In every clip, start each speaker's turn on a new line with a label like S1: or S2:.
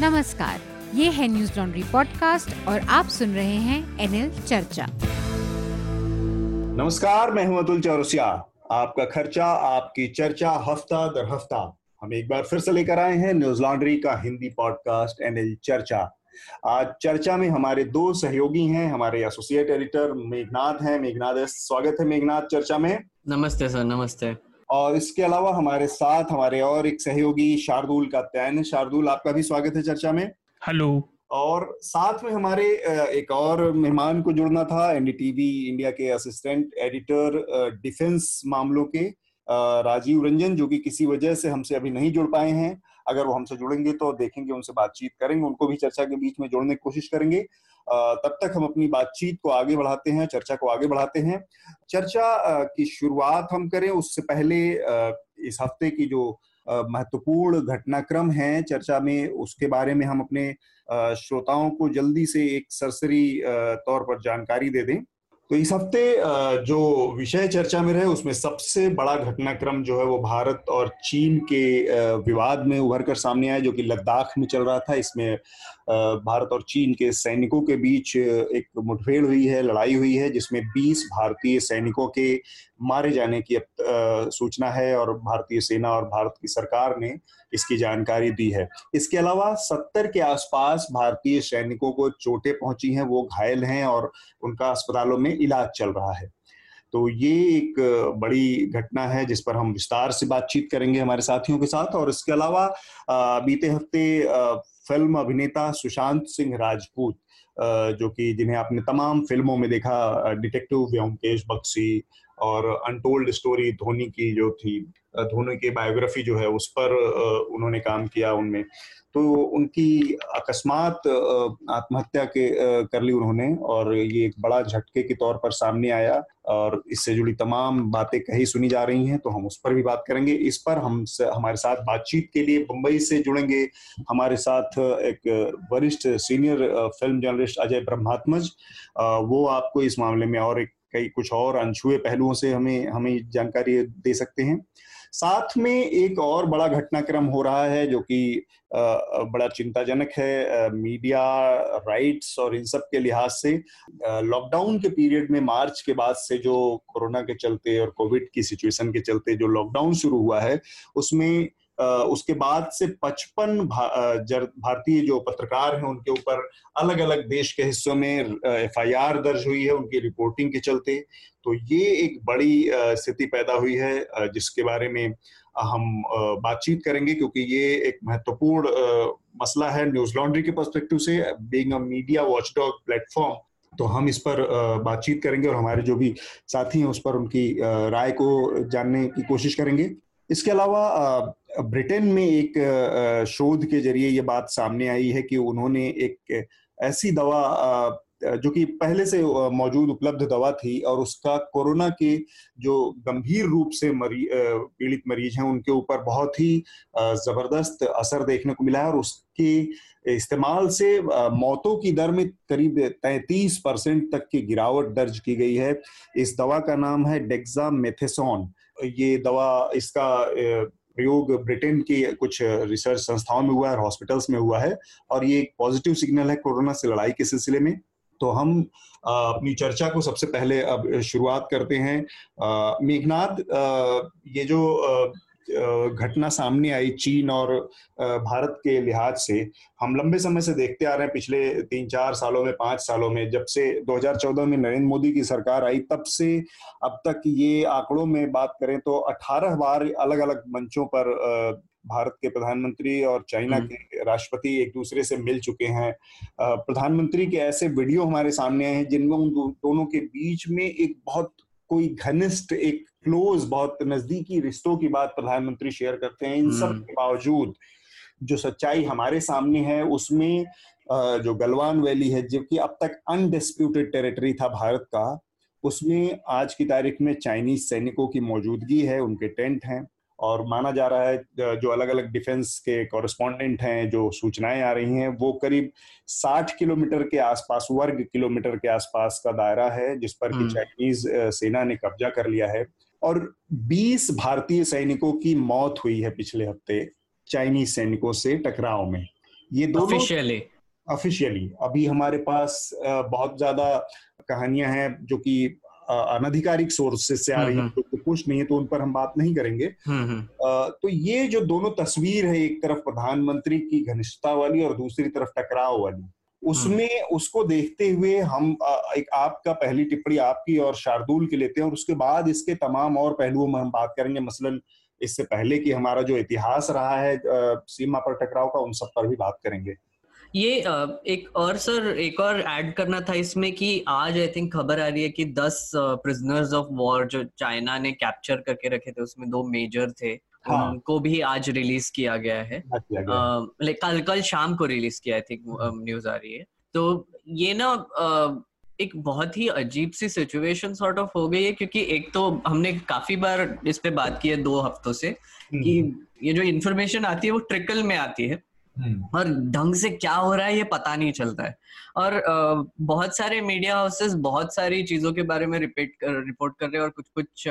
S1: नमस्कार ये है न्यूज़ लॉन्ड्री पॉडकास्ट और आप सुन रहे हैं एनएल चर्चा।
S2: नमस्कार मैं हूँ अतुल चौरसिया। आपका खर्चा आपकी चर्चा हफ़्ता दर हफ़्ता। हम एक बार फिर से लेकर आए हैं न्यूज़ लॉन्ड्री का हिंदी पॉडकास्ट एनएल चर्चा। आज चर्चा में हमारे दो सहयोगी हैं हमारे एसोसिएट एडिटर मेघनाथ हैं। मेघनाथ स्वागत है मेघनाथ चर्चा में।
S3: नमस्ते सर नमस्ते।
S2: और इसके अलावा हमारे साथ हमारे और एक सहयोगी शार्दुल का तैन। शार्दुल आपका भी स्वागत है चर्चा में।
S4: हेलो।
S2: और साथ में हमारे एक और मेहमान को जुड़ना था एनडीटीवी इंडिया के असिस्टेंट एडिटर डिफेंस मामलों के राजीव रंजन जो कि किसी वजह से हमसे अभी नहीं जुड़ पाए हैं। अगर वो हमसे जुड़ेंगे तो देखेंगे उनसे बातचीत करेंगे उनको भी चर्चा के बीच में जोड़ने की कोशिश करेंगे। तब तक हम अपनी बातचीत को आगे बढ़ाते हैं, चर्चा को आगे बढ़ाते हैं। चर्चा की शुरुआत हम करें, उससे पहले इस हफ़्ते की जो महत्वपूर्ण घटनाक्रम है, चर्चा में, उसके बारे में हम अपने श्रोताओं को जल्दी से एक सरसरी तौर पर जानकारी दे दें। तो इस हफ़्ते जो विषय चर्चा में रहे, उसमें सबसे बड़ा घटनाक्रम जो है वो भारत और चीन के विवाद में उभर कर सामने आया, जो कि लद्दाख में चल रहा था। इसमें भारत और चीन के सैनिकों के बीच एक मुठभेड़ हुई है, लड़ाई हुई है, जिसमें 20 भारतीय सैनिकों के मारे जाने की सूचना है और भारतीय सेना और भारत की सरकार ने इसकी जानकारी दी है। इसके अलावा 70 के आसपास भारतीय सैनिकों को चोटें पहुँची हैं, वो घायल हैं और उनका अस्पतालों में इलाज चल रहा है। तो ये एक बड़ी घटना है जिस पर हम विस्तार से बातचीत करेंगे हमारे साथियों के साथ। और इसके अलावा बीते हफ़्ते फ़िल्म अभिनेता सुशांत सिंह राजपूत जो कि जिन्हें आपने तमाम फ़िल्मों में देखा डिटेक्टिव व्योमकेश बक्सी और अनटोल्ड स्टोरी धोनी की जो थी धोनी की बायोग्राफी जो है उस पर उन्होंने काम किया उनमें। तो उनकी अकस्मात आत्महत्या के कर ली उन्होंने और ये एक बड़ा झटके के तौर पर सामने आया और इससे जुड़ी तमाम बातें कही सुनी जा रही हैं तो हम उस पर भी बात करेंगे। इस पर हम हमारे साथ बातचीत के लिए मुंबई से जुड़ेंगे। हमारे साथ एक वरिष्ठ senior film journalist Ajay Brahmatmaj वो आपको इस मामले में और एक कई कुछ और अनछुए पहलुओं से हमें हमें जानकारी दे सकते हैं। साथ में एक और बड़ा घटनाक्रम हो रहा है जो कि बड़ा चिंताजनक है मीडिया राइट्स और इन सब के लिहाज से लॉकडाउन के पीरियड में मार्च के बाद से जो कोरोना के चलते और कोविड की सिचुएशन के चलते जो लॉकडाउन शुरू हुआ है, उसमें उसके बाद से 55 भारतीय जो पत्रकार हैं, उनके ऊपर अलग अलग देश के हिस्सों में एफआईआर दर्ज हुई है, उनकी रिपोर्टिंग के चलते। तो ये एक बड़ी स्थिति पैदा हुई है जिसके बारे में हम बातचीत करेंगे, क्योंकि ये एक महत्वपूर्ण मसला है न्यूज़ लॉन्ड्री के पर्सपेक्टिव से। Being a media watchdog platform तो हम इस पर बातचीत करेंगे और हमारे जो भी साथी हैं, उस पर उनकी राय को जानने की कोशिश करेंगे। इसके अलावा ब्रिटेन में एक शोध के ज़रिए ये बात सामने आई है कि उन्होंने एक ऐसी दवा जो कि पहले से मौजूद उपलब्ध दवा थी और उसका कोरोना के जो गंभीर रूप से मरी, पीड़ित मरीज़ हैं उनके ऊपर बहुत ही ज़बरदस्त असर देखने को मिला है और उसके इस्तेमाल से मौतों की दर में करीब 33 परसेंट तक की गिरावट दर्ज की गई है। इस दवा का नाम है डेक्सा मेथेसोन ये दवा इसका प्रयोग ब्रिटेन के कुछ रिसर्च संस्थाओं में हुआ है हॉस्पिटल्स में हुआ है और ये एक पॉजिटिव सिग्नल है कोरोना से लड़ाई के सिलसिले में। तो हम अपनी चर्चा को सबसे पहले अब शुरुआत करते हैं। मेघनाथ ये जो घटना सामने आई चीन और भारत के लिहाज से हम लंबे समय से देखते आ रहे हैं पिछले तीन चार सालों में पाँच सालों में जब से 2014 में नरेंद्र मोदी की सरकार आई तब से अब तक ये आंकड़ों में बात करें तो 18 बार अलग अलग मंचों पर भारत के प्रधानमंत्री और चाइना हम्म। के राष्ट्रपति एक दूसरे से मिल चुके हैं प्रधानमंत्री के ऐसे वीडियो हमारे सामने आए हैं जिनमें उन दोनों के बीच में एक बहुत कोई घनिष्ठ एक क्लोज बहुत नजदीकी रिश्तों की बात प्रधानमंत्री शेयर करते हैं इन सब हम्म। के बावजूद जो सच्चाई हमारे सामने है उसमें जो गलवान वैली है जबकि अब तक अनडिस्प्यूटेड टेरिटरी था भारत का उसमें आज की तारीख में चाइनीज़ सैनिकों की मौजूदगी है उनके टेंट हैं और माना जा रहा है जो अलग अलग डिफेंस के कॉरेस्पॉन्डेंट हैं जो सूचनाएँ आ रही हैं वो करीब 60 किलोमीटर के आसपास वर्ग किलोमीटर के आसपास का दायरा है जिस पर की हम्म। चाइनीज़ सेना ने कब्जा कर लिया है। और 20 भारतीय सैनिकों की मौत हुई है पिछले हफ़्ते चाइनीज़ सैनिकों से टकराव में। ये दोनों
S3: ऑफिशियली
S2: ऑफिशियली अभी हमारे पास बहुत ज़्यादा कहानियाँ हैं जो कि अनधिकारिक सोर्सेस से आ रही है तो कुछ नहीं है तो उन पर हम बात नहीं करेंगे। तो ये जो दोनों तस्वीर है एक तरफ़ प्रधानमंत्री की घनिष्ठता वाली और दूसरी तरफ़ टकराव वाली उसमें उसको देखते हुए हम एक आपका पहली टिप्पणी आपकी और शार्दुल की लेते हैं और उसके बाद इसके तमाम और पहलुओं में हम बात करेंगे। मसलन इससे पहले कि हमारा जो इतिहास रहा है सीमा पर टकराव का उन सब पर भी बात करेंगे।
S3: ये एक और सर एक और ऐड करना था इसमें कि आज आई थिंक खबर आ रही है कि 10 प्रिजनर्स ऑफ़ वॉर जो चाइना ने कैप्चर करके रखे थे उसमें दो मेजर थे हाँ. उनको भी आज रिलीज़ किया गया है लाइक कल कल शाम को रिलीज़ किया आई थिंक न्यूज़ आ रही है तो ये ना एक बहुत ही अजीब सी सिचुएशन सॉर्ट ऑफ़ हो गई है क्योंकि एक तो हमने काफ़ी बार इस पे बात की है दो हफ्तों से कि हम्म। ये जो इन्फॉर्मेशन आती है वो ट्रिकल में आती है। और ढंग से क्या हो रहा है ये पता नहीं चलता है। और बहुत सारे मीडिया हाउसेस बहुत सारी चीज़ों के बारे में रिपीट कर रिपोर्ट कर रहे हैं और कुछ कुछ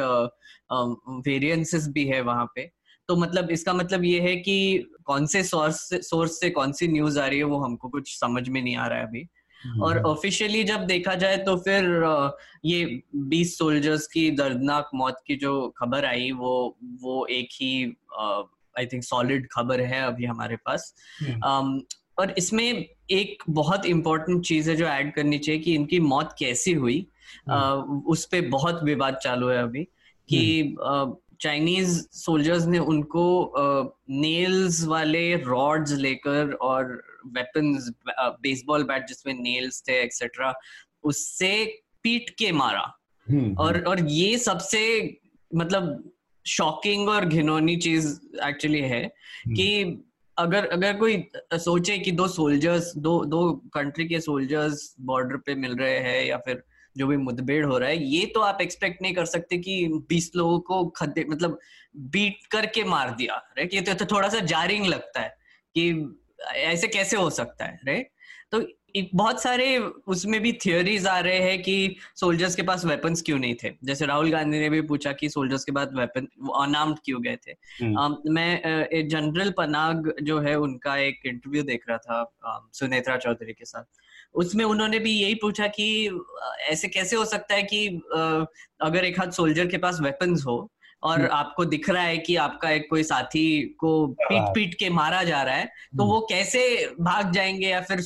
S3: वेरिएंसेस भी है वहाँ पे। तो मतलब इसका मतलब ये है कि कौन से सोर्स से सोर्स से कौन सी न्यूज़ आ रही है वो हमको कुछ समझ में नहीं आ रहा है अभी। और ऑफिशियली हम्म। जब देखा जाए तो फिर ये 20 सोल्जर्स की दर्दनाक मौत की जो खबर आई वो वो एक ही आई थिंक सॉलिड खबर है अभी हमारे पास। um, और इसमें एक बहुत इम्पोर्टेंट चीज़ है जो ऐड करनी चाहिए कि इनकी मौत कैसी हुई। uh, उस पर बहुत विवाद चालू है अभी कि चाइनीज़ uh, सोल्जर्स ने उनको नेल्स uh, वाले रॉड्स लेकर और वेपन्स बेसबॉल बैट जिसमें नेल्स थे एक्सेट्रा उससे पीट के मारा। और और ये सबसे मतलब शॉकिंग और घिनौनी चीज़ एक्चुअली है हम्म। कि अगर अगर कोई सोचे कि दो सोल्जर्स दो दो कंट्री के सोल्जर्स बॉर्डर पे मिल रहे हैं या फिर जो भी मुठभेड़ हो रहा है ये तो आप एक्सपेक्ट नहीं कर सकते कि बीस लोगों को खदे मतलब बीट करके मार दिया राइट ये तो, तो थोड़ा सा जारिंग लगता है कि ऐसे कैसे हो सकता है राइट तो बहुत सारे उसमें भी थियोरीज आ रहे हैं कि सोल्जर्स के पास वेपन्स क्यों नहीं थे। जैसे राहुल गांधी ने भी पूछा कि सोल्जर्स के पास वेपन अनाउंड क्यों गए थे? um, मैं जनरल पनाग जो है उनका एक इंटरव्यू देख रहा था सुनेत्रा चौधरी के साथ। उसमें उन्होंने भी यही पूछा कि ऐसे कैसे हो सकता है कि अगर एक हाथ सोल्जर के पास वेपन्स हो और। आपको दिख रहा है कि आपका एक कोई साथी को पीट। पीट के मारा जा रहा है तो हम्म। वो कैसे भाग जाएँगे या फिर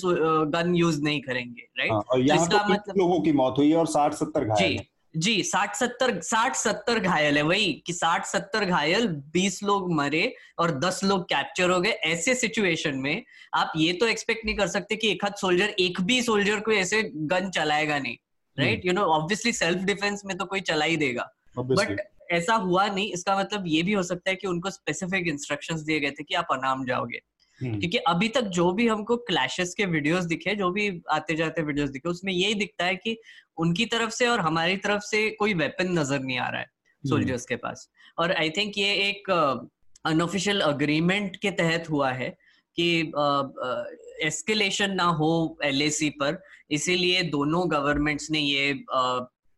S3: गन यूज़ नहीं करेंगे राइट हाँ,
S2: और यहाँ तो मतलब लोगों की मौत हुई और साठ सत्तर घायल
S3: जी जी साठ सत्तर साठ सत्तर घायल है वही कि साठ सत्तर घायल बीस लोग मरे और दस लोग कैप्चर हो गए। ऐसे सिचुएशन में आप ये तो एक्सपेक्ट नहीं कर सकते कि एक हाथ सोल्जर एक भी सोल्जर को ऐसे गन चलाएगा नहीं right you know obviously self defence में तो कोई चला ही देगा। बट ऐसा हुआ नहीं इसका मतलब ये भी हो सकता है कि उनको स्पेसिफिक इंस्ट्रक्शंस दिए गए थे कि आप अनाम जाओगे हम्म। क्योंकि अभी तक जो भी हमको क्लैशेस के वीडियोस दिखे जो भी आते जाते वीडियोस दिखे उसमें यही दिखता है कि उनकी तरफ़ से और हमारी तरफ़ से कोई वेपन नज़र नहीं आ रहा है सोल्जर्स हम्म। के पास और आई थिंक ये एक अनऑफिशियल uh, अग्रीमेंट के तहत हुआ है कि एस्केलेशन uh, uh, ना हो एल पर इसीलिए दोनों गवर्नमेंट्स ने ये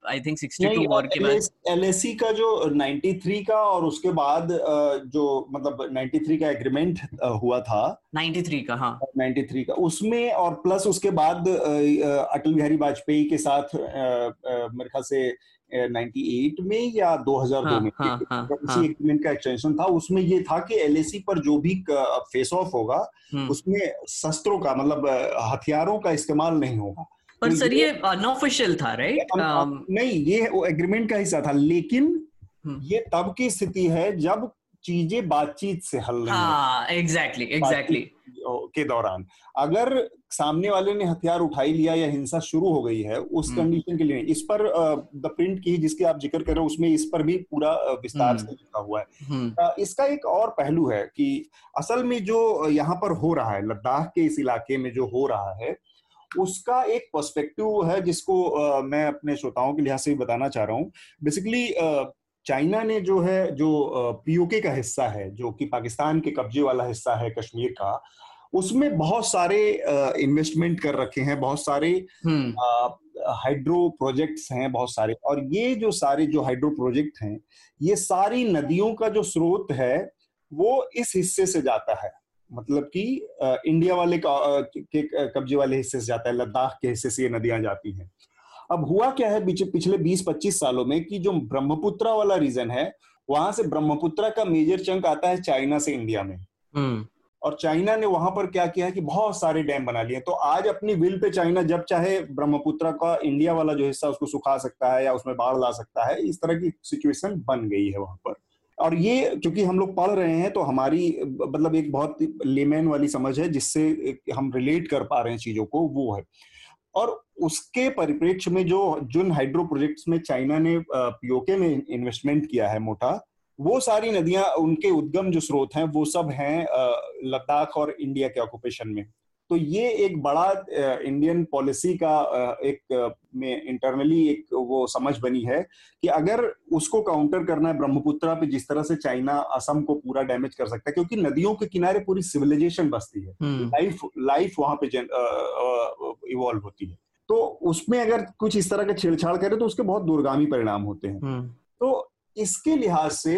S3: आई थिंक 62 वॉर के बाद।
S2: एलएसी का जो 93 का और उसके बाद जो मतलब 93 का एग्रीमेंट हुआ था।
S3: 93 का हाँ।
S2: 93 का। उसमें और प्लस उसके बाद अटल बिहारी वाजपेयी के साथ मेरे ख्याल से 98 में या 2002 हाँ, में हाँ, हाँ, उसी एग्रीमेंट का एक्सटेंशन था उसमें ये था कि एलएसी पर जो भी फेस ऑफ़ होगा हम्म। उसमें शस्त्रों का मतलब हथियारों का इस्तेमाल नहीं होगा।
S3: पर तो सर ये अनऑफिशियल था राइट
S2: um, नहीं ये वो एग्रीमेंट का हिस्सा था लेकिन हम्म। ये तब की स्थिति है जब चीज़ें बातचीत से हल
S3: नहीं हाँ एग्जैक्टली एग्जैक्टली
S2: के दौरान अगर सामने वाले ने हथियार उठाई लिया या हिंसा शुरू हो गई है उस कंडीशन हम्म। के लिए इस पर द प्रिंट की जिसकी आप ज़िक्र कर रहे हो उसमें इस पर भी पूरा विस्तार से हम्म। लिखा हुआ है इसका एक और पहलू है कि असल में जो यहाँ पर हो रहा है लद्दाख के इस इलाके में जो हो रहा है उसका एक पर्सपेक्टिव है जिसको आ, मैं अपने श्रोताओं के लिहाज से भी बताना चाह रहा हूँ। बेसिकली चाइना ने जो है जो पीओके का हिस्सा है जो कि पाकिस्तान के कब्जे वाला हिस्सा है कश्मीर का उसमें बहुत सारे इन्वेस्टमेंट कर रखे हैं बहुत सारे हाइड्रो हम्म। प्रोजेक्ट्स हैं बहुत सारे। और ये जो सारे जो हाइड्रो प्रोजेक्ट हैं ये सारी नदियों का जो स्रोत है वो इस हिस्से से जाता है। मतलब कि इंडिया वाले के कब्जे वाले हिस्से से जाता है लद्दाख के हिस्से से ये नदियाँ जाती हैं। अब हुआ क्या है पिछले 20-25 सालों में कि जो ब्रह्मपुत्रा वाला रीजन है वहाँ से ब्रह्मपुत्रा का मेजर चंक आता है चाइना से इंडिया में। हम्म। और चाइना ने वहाँ पर क्या किया है कि बहुत सारे डैम बना लिए। तो आज अपनी विल पे चाइना जब चाहे ब्रह्मपुत्रा का इंडिया वाला जो हिस्सा उसको सुखा सकता है या उसमें बाढ़ ला सकता है इस तरह की सिचुएशन बन गई है वहाँ पर। और ये क्योंकि हम लोग पढ़ रहे हैं तो हमारी मतलब एक बहुत लेमैन वाली समझ है, जिससे हम रिलेट कर पा रहे हैं चीज़ों को, वो है। और उसके परिप्रेक्ष्य में जो, जिन हाइड्रो प्रोजेक्ट्स में चाइना ने पीओके में इन्वेस्टमेंट किया है मोटा, वो सारी नदियाँ, उनके उद्गम जो स्रोत हैं, वो सब हैं लद्दाख और इंडिया के ऑक्यूपेशन में। तो ये एक बड़ा इंडियन पॉलिसी का एक में इंटरनली एक वो समझ बनी है कि अगर उसको काउंटर करना है ब्रह्मपुत्रा पे जिस तरह से चाइना असम को पूरा डैमेज कर सकता है क्योंकि नदियों के किनारे पूरी सिविलाइजेशन बसती है लाइफ। लाइफ वहाँ पे इवॉल्व होती है तो उसमें अगर कुछ इस तरह का छेड़छाड़ करे तो उसके बहुत दूरगामी परिणाम होते हैं हम्म। तो इसके लिहाज से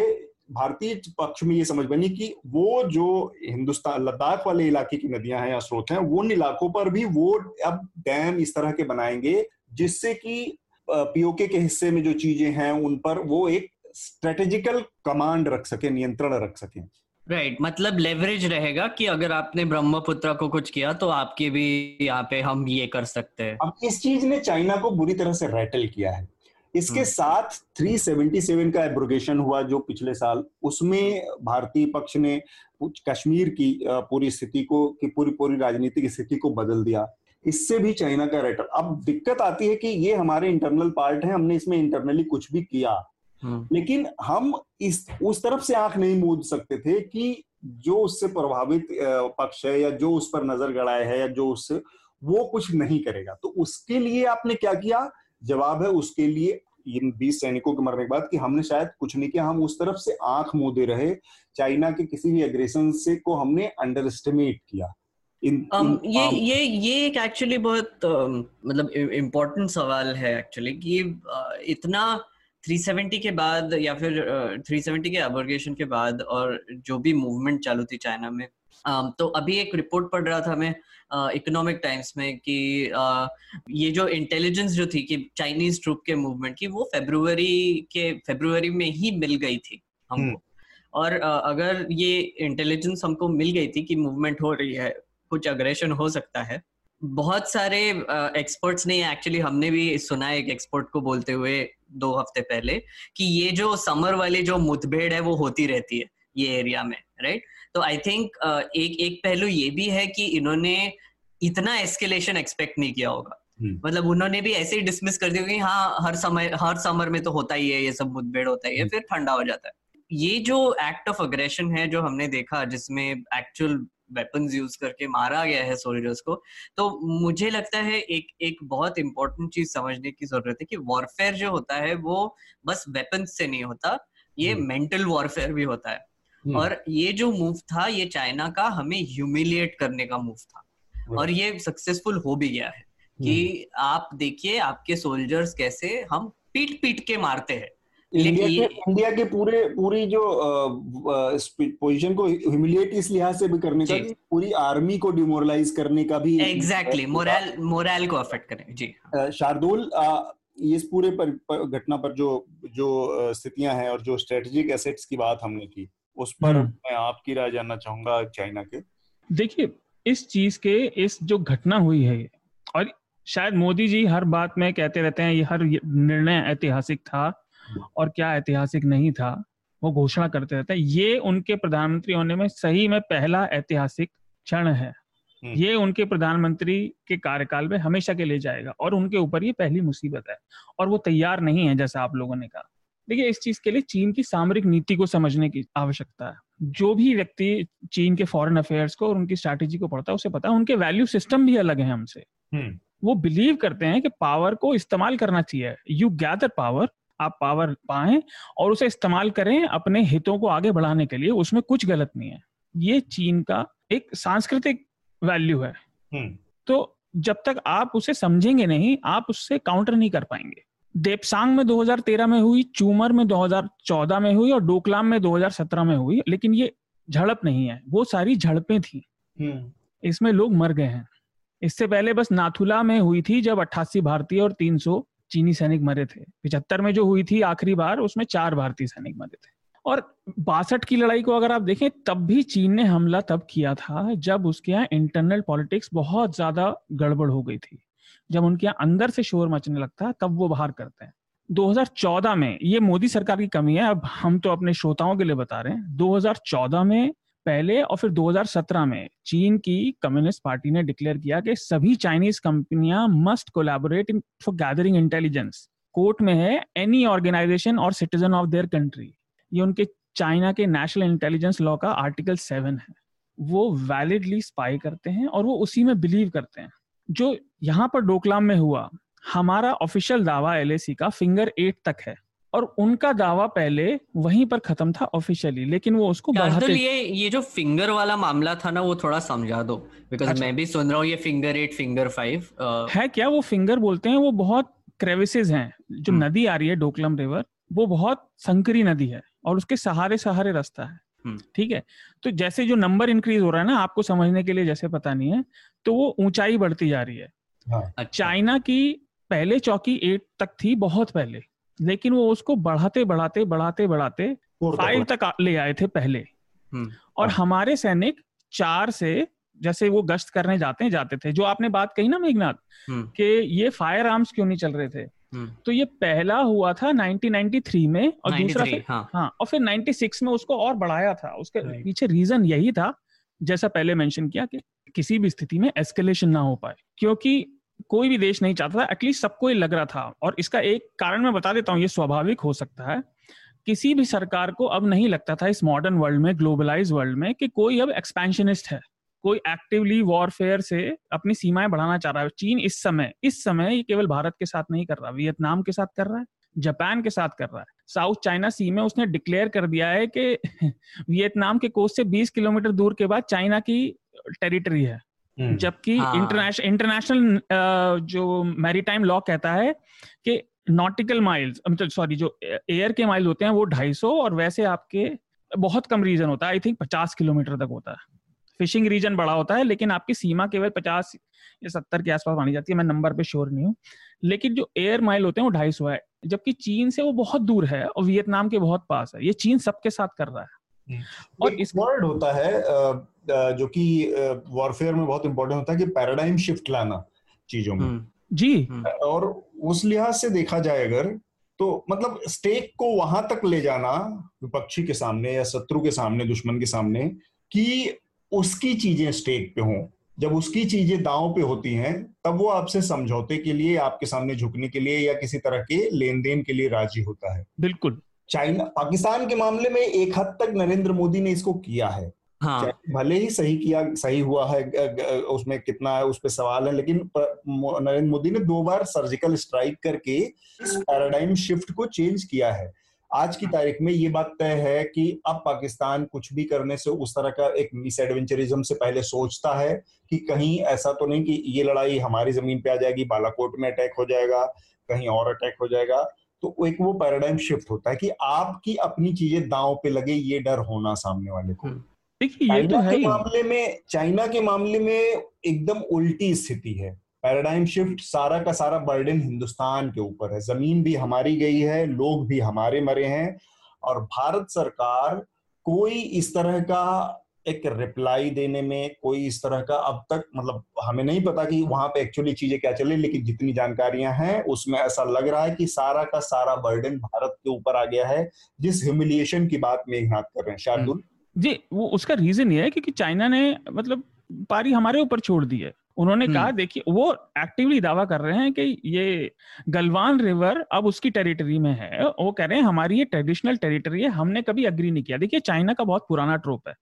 S2: भारतीय पक्ष में ये समझ बनी कि वो जो हिंदुस्तान लद्दाख वाले इलाके की नदियाँ हैं या स्रोत हैं वो इलाकों पर भी वो अब डैम इस तरह के बनाएँगे जिससे कि पीओके के हिस्से में जो चीज़ें हैं उन पर वो एक स्ट्रेटेजिकल कमांड रख सके नियंत्रण रख सके।
S3: राइट right, मतलब लेवरेज रहेगा कि अगर आपने ब्रह्मपुत्र को कुछ किया तो आपके भी यहाँ पे हम ये कर सकते हैं।
S2: अब इस चीज़ ने चाइना को बुरी तरह से रैटल किया है। इसके हम्म। साथ 377 का एब्रोगेशन हुआ जो पिछले साल उसमें भारतीय पक्ष ने कश्मीर की पूरी स्थिति को की पूरी पूरी राजनीतिक स्थिति को बदल दिया। इससे भी चाइना का रेटर अब दिक्कत आती है कि ये हमारे इंटरनल पार्ट है हमने इसमें इंटरनली कुछ भी किया। हम्म। लेकिन हम इस उस तरफ़ से आँख नहीं मूद सकते थे कि जो उससे प्रभावित पक्ष है या जो उस पर नज़र गड़ाए है या जो उससे वो कुछ नहीं करेगा। तो उसके लिए आपने क्या किया? जवाब है उसके लिए इन बीस सैनिकों के मरने के बाद कि हमने शायद कुछ नहीं किया हम उस तरफ़ से आँख मोदे रहे चाइना के किसी भी एग्रेशन से को हमने अंडर एस्टिमेट किया।
S3: इन, um, इन, ये um, ये ये एक एक्चुअली बहुत uh, मतलब इम्पोर्टेंट सवाल है एक्चुअली कि uh, इतना 370 के बाद या फिर uh, 370 के अबर्गेशन के बाद और जो भी मूवमेंट चालू थी चाइना में um, तो अभी एक रिपोर्ट पढ़ रहा था मैं इकोनॉमिक टाइम्स में कि ये जो इंटेलिजेंस जो थी कि चाइनीज़ ट्रूप के मूवमेंट की वो फेब्रुवरी के फेब्रुवरी में ही मिल गई थी हमको हम्म। और अगर ये इंटेलिजेंस हमको मिल गई थी कि मूवमेंट हो रही है कुछ अग्रेशन हो सकता है बहुत सारे एक्सपर्ट्स ने एक्चुअली हमने भी सुना एक एक्सपर्ट को बोलते हुए दो हफ़्ते पहले कि ये जो समर वाली जो मुठभेड़ है वो होती रहती है ये एरिया में राइट तो आई थिंक एक एक पहलू ये भी है कि इन्होंने इतना एस्केलेशन एक्सपेक्ट नहीं किया होगा हम्म। मतलब उन्होंने भी ऐसे ही डिसमिस कर दिया कि हाँ हर समय हर समर में तो होता ही है ये सब मुठभेड़ होता ही है हम्म। फिर ठंडा हो जाता है ये जो एक्ट ऑफ़ अग्रेशन है जो हमने देखा जिसमें एक्चुअल वेपन्स यूज़ करके मारा गया है सोल्जर्स को तो मुझे लगता है एक एक बहुत इंपॉर्टेंट चीज़ समझने की ज़रूरत है कि वॉरफेयर जो होता है वो बस वेपन्स से नहीं होता ये मेंटल हम्म। वॉरफेयर भी होता है। और ये जो मूव था ये चाइना का हमें ह्यूमिलिएट करने का मूव था। और ये सक्सेसफुल हो भी गया है कि हम्म। आप देखिए आपके सोल्जर्स कैसे हम पीट पीट के मारते हैं।
S2: इंडिया के इंडिया के पूरे पूरी जो पोजीशन को ह्यूमिलिएट इस लिहाज से भी करने का पूरी आर्मी को डिमोरलाइज करने का भी
S3: एग्जैक्टली मोरल मोरल को अफेक्ट करें। जी।
S2: शार्दुल इस पूरे घटना पर जो जो स्थितियाँ हैं और जो स्ट्रेटेजिक एसेट्स की बात हमने की उस पर हम्म। मैं आपकी राय जानना चाहूँगा चाइना के
S4: देखिए इस चीज़ के इस जो घटना हुई है और शायद मोदी जी हर बात में कहते रहते हैं ये हर निर्णय ऐतिहासिक था और क्या ऐतिहासिक नहीं था वो घोषणा करते रहते हैं ये उनके प्रधानमंत्री होने में सही में पहला ऐतिहासिक क्षण है हम्म। ये उनके प्रधानमंत्री के कार्यकाल में हमेशा के लिए जाएगा और उनके ऊपर ये पहली मुसीबत है और वो तैयार नहीं है जैसा आप लोगों ने कहा देखिए इस चीज़ के लिए चीन की सामरिक नीति को समझने की आवश्यकता है। जो भी व्यक्ति चीन के फॉरेन अफेयर्स को और उनकी स्ट्रैटेजी को पढ़ता है उसे पता है उनके वैल्यू सिस्टम भी अलग है हमसे। हम्म। वो बिलीव करते हैं कि पावर को इस्तेमाल करना चाहिए। यू गैदर पावर आप पावर पाए और उसे इस्तेमाल करें अपने हितों को आगे बढ़ाने के लिए उसमें कुछ गलत नहीं है। ये चीन का एक सांस्कृतिक वैल्यू है। हम्म। तो जब तक आप उसे समझेंगे नहीं आप उससे काउंटर नहीं कर पाएँगे। देपसांग में 2013 में हुई चूमर में 2014 में हुई और डोकलाम में 2017 में हुई लेकिन ये झड़प नहीं है वो सारी झड़पें थी।
S2: हम्म,
S4: इसमें लोग मर गए हैं। इससे पहले बस नाथुला में हुई थी जब 88 भारतीय और 300 चीनी सैनिक मरे थे। पिछहत्तर में जो हुई थी आखिरी बार उसमें चार भारतीय सैनिक मरे थे। और बासठ की लड़ाई को अगर आप देखें तब भी चीन ने हमला तब किया था जब उसके यहाँ इंटरनल पॉलिटिक्स बहुत ज़्यादा गड़बड़ हो गई थी। जब उनके अंदर से शोर मचने लगता है, तब वो बाहर करते हैं। 2014 में ये मोदी सरकार की कमी है, अब हम तो अपने श्रोताओं के लिए बता रहे हैं। 2014 में पहले और फिर 2017 में चीन की कम्युनिस्ट पार्टी ने डिक्लेयर किया कि सभी चाइनीज़ कंपनियाँ must collaborate for gathering intelligence. Court में है any organisation or citizen of their country ये उनके चाइना के नेशनल इंटेलिजेंस लॉ का आर्टिकल सेवन है। वो वैलिडली स्पाई करते हैं और वो उसी में बिलीव करते हैं। जो यहाँ पर डोकलाम में हुआ हमारा ऑफिशियल दावा एल का फिंगर एट तक है और उनका दावा पहले वहीं पर खत्म था ऑफिशियली लेकिन वो उसको बढ़ाते
S3: ये ये जो फिंगर वाला मामला था ना वो थोड़ा समझा दो बिकॉज़
S4: अच्छा।
S3: मैं भी सुन रहा हूँ ये फिंगर एट फिंगर फाइव
S4: है क्या वो फिंगर बोलते हैं वो बहुत क्रेविसेस हैं जो
S3: हम्म।
S4: नदी आ रही है डोकलम रिवर वो बहुत संकरी नदी है और उसके सहारे सहारे रास्ता है। ठीक है? तो जैसे जो नंबर इंक्रीज हो रहा है ना आपको समझने के लिए जैसे पता नहीं है तो वो ऊंचाई बढ़ती जा रही है।
S3: अच्छा।
S4: चाइना की पहले चौकी एट तक थी बहुत पहले लेकिन वो उसको बढ़ाते बढ़ाते बढ़ाते बढ़ाते फाइव तक ले आए थे पहले।
S3: हम्म।
S4: और
S2: हाँ।
S4: हमारे सैनिक चार से जैसे वो गश्त करने जाते हैं जाते थे जो आपने बात कही ना मेघनाथ
S3: हम्म,
S4: कि ये फायर आर्म्स क्यों नहीं चल रहे थे?
S3: हम्म।
S4: तो ये पहला हुआ था 1993 में और दूसरा
S3: 93,
S4: फिर
S3: हाँ।
S4: हाँ और फिर 96 में उसको और बढ़ाया था। उसके. पीछे रीजन यही था जैसा पहले मेंशन किया कि किसी भी स्थिति में एस्केलेशन ना हो पाए क्योंकि कोई भी देश नहीं चाहता था एटलीस्ट सबको ये लग रहा था। और इसका एक कारण मैं बता देता हूँ ये स्वाभाविक हो सकता है। किसी भी सरकार को अब नहीं लगता था इस मॉडर्न वर्ल्ड में ग्लोबलाइज वर्ल्ड में कि कोई अब एक्सपेंशनिस्ट है। कोई एक्टिवली वॉरफेयर से अपनी सीमाएँ बढ़ाना चाह रहा है। चीन इस समय इस समय ये केवल भारत के साथ नहीं कर रहा वियतनाम के साथ कर रहा है जापान के साथ कर रहा है। साउथ चाइना सी में उसने डिक्लेयर कर दिया है कि वियतनाम के कोस्ट से 20 किलोमीटर दूर के बाद चाइना की टेरिटरी है।
S2: हम्म,
S4: जबकि
S3: हाँ।
S4: इंटरनेशनल इंटरनेशनल जो मैरीटाइम लॉ कहता है कि नॉटिकल माइल्स मतलब सॉरी जो एयर के माइल होते हैं वो 250 और वैसे आपके बहुत कम रीजन होता है। आई थिंक 50 किलोमीटर तक होता है। फिशिंग रीजन बड़ा होता है लेकिन आपकी सीमा केवल 50 या 70 के आसपास मानी जाती है मैं नंबर पे श्योर नहीं हूँ। लेकिन जो एयर माइल होते हैं वो 250 है जबकि चीन से वो बहुत दूर है और वियतनाम के बहुत पास है। ये चीन सबके साथ कर रहा है। और इस
S2: वर्ड होता है जो कि वॉरफेयर में बहुत इंपॉर्टेंट होता है कि पैराडाइम शिफ्ट लाना चीज़ों में।
S3: हम्म,
S4: जी।
S3: हम्म,
S2: और उस लिहाज से देखा जाए अगर तो मतलब स्टेक को वहाँ तक ले जाना विपक्षी के सामने या शत्रु के सामने दुश्मन के सामने कि उसकी चीज़ें स्टेक पे हों। जब उसकी चीज़ें दांव पे होती हैं तब वो आपसे समझौते के लिए आपके सामने झुकने के लिए या किसी तरह के लेन देन के लिए राज़ी होता है।
S4: बिल्कुल।
S2: चाइना पाकिस्तान के मामले में एक हद तक नरेंद्र मोदी ने इसको किया है।
S3: हाँ।
S2: भले ही सही किया सही हुआ है उसमें कितना है उस पर सवाल है लेकिन नरेंद्र मोदी ने दो बार सर्जिकल स्ट्राइक करके इस पैराडाइम शिफ्ट को चेंज किया है। आज की तारीख में ये बात तय है कि अब पाकिस्तान कुछ भी करने से उस तरह का एक मिस एडवेंचरिज्म से पहले सोचता है कि कहीं ऐसा तो नहीं कि ये लड़ाई हमारी ज़मीन पे आ जाएगी बालाकोट में अटैक हो जाएगा कहीं और अटैक हो जाएगा। तो एक वो पैराडाइम शिफ्ट होता है कि आपकी अपनी चीज़ें दांव पे लगे ये डर होना सामने वाले को।
S3: हम्म,
S4: देखिए ये तो है।
S2: मामले में चाइना के मामले में एकदम उल्टी स्थिति है। पैराडाइम शिफ्ट सारा का सारा बर्डन हिंदुस्तान के ऊपर है। ज़मीन भी हमारी गई है, लोग भी हमारे मरे हैं और भारत सरकार कोई इस तरह का एक रिप्लाई देने में, कोई इस तरह का अब तक मतलब हमें नहीं पता कि वहाँ पे एक्चुअली चीज़ें क्या चले लेकिन जितनी जानकारियाँ हैं, उसमें ऐसा लग रहा है कि सारा का सारा बर्डन भारत के ऊपर आ गया है, जिस ह्यूमिलिएशन की बात मेघनाथ कर रहे हैं। शार्दुल?
S4: जी, वो उसका रीजन ये है क्योंकि चाइना ने मतलब पारी हमारे ऊपर छोड़ दी है। उन्होंने
S3: हम्म।
S4: कहा देखिए वो एक्टिवली दावा कर रहे हैं कि ये गलवान रिवर अब उसकी टेरिटरी में है। वो कह रहे हैं हमारी ये ट्रेडिशनल टेरिटरी है हमने कभी अग्री नहीं किया। देखिए चाइना का बहुत पुराना ट्रोप है।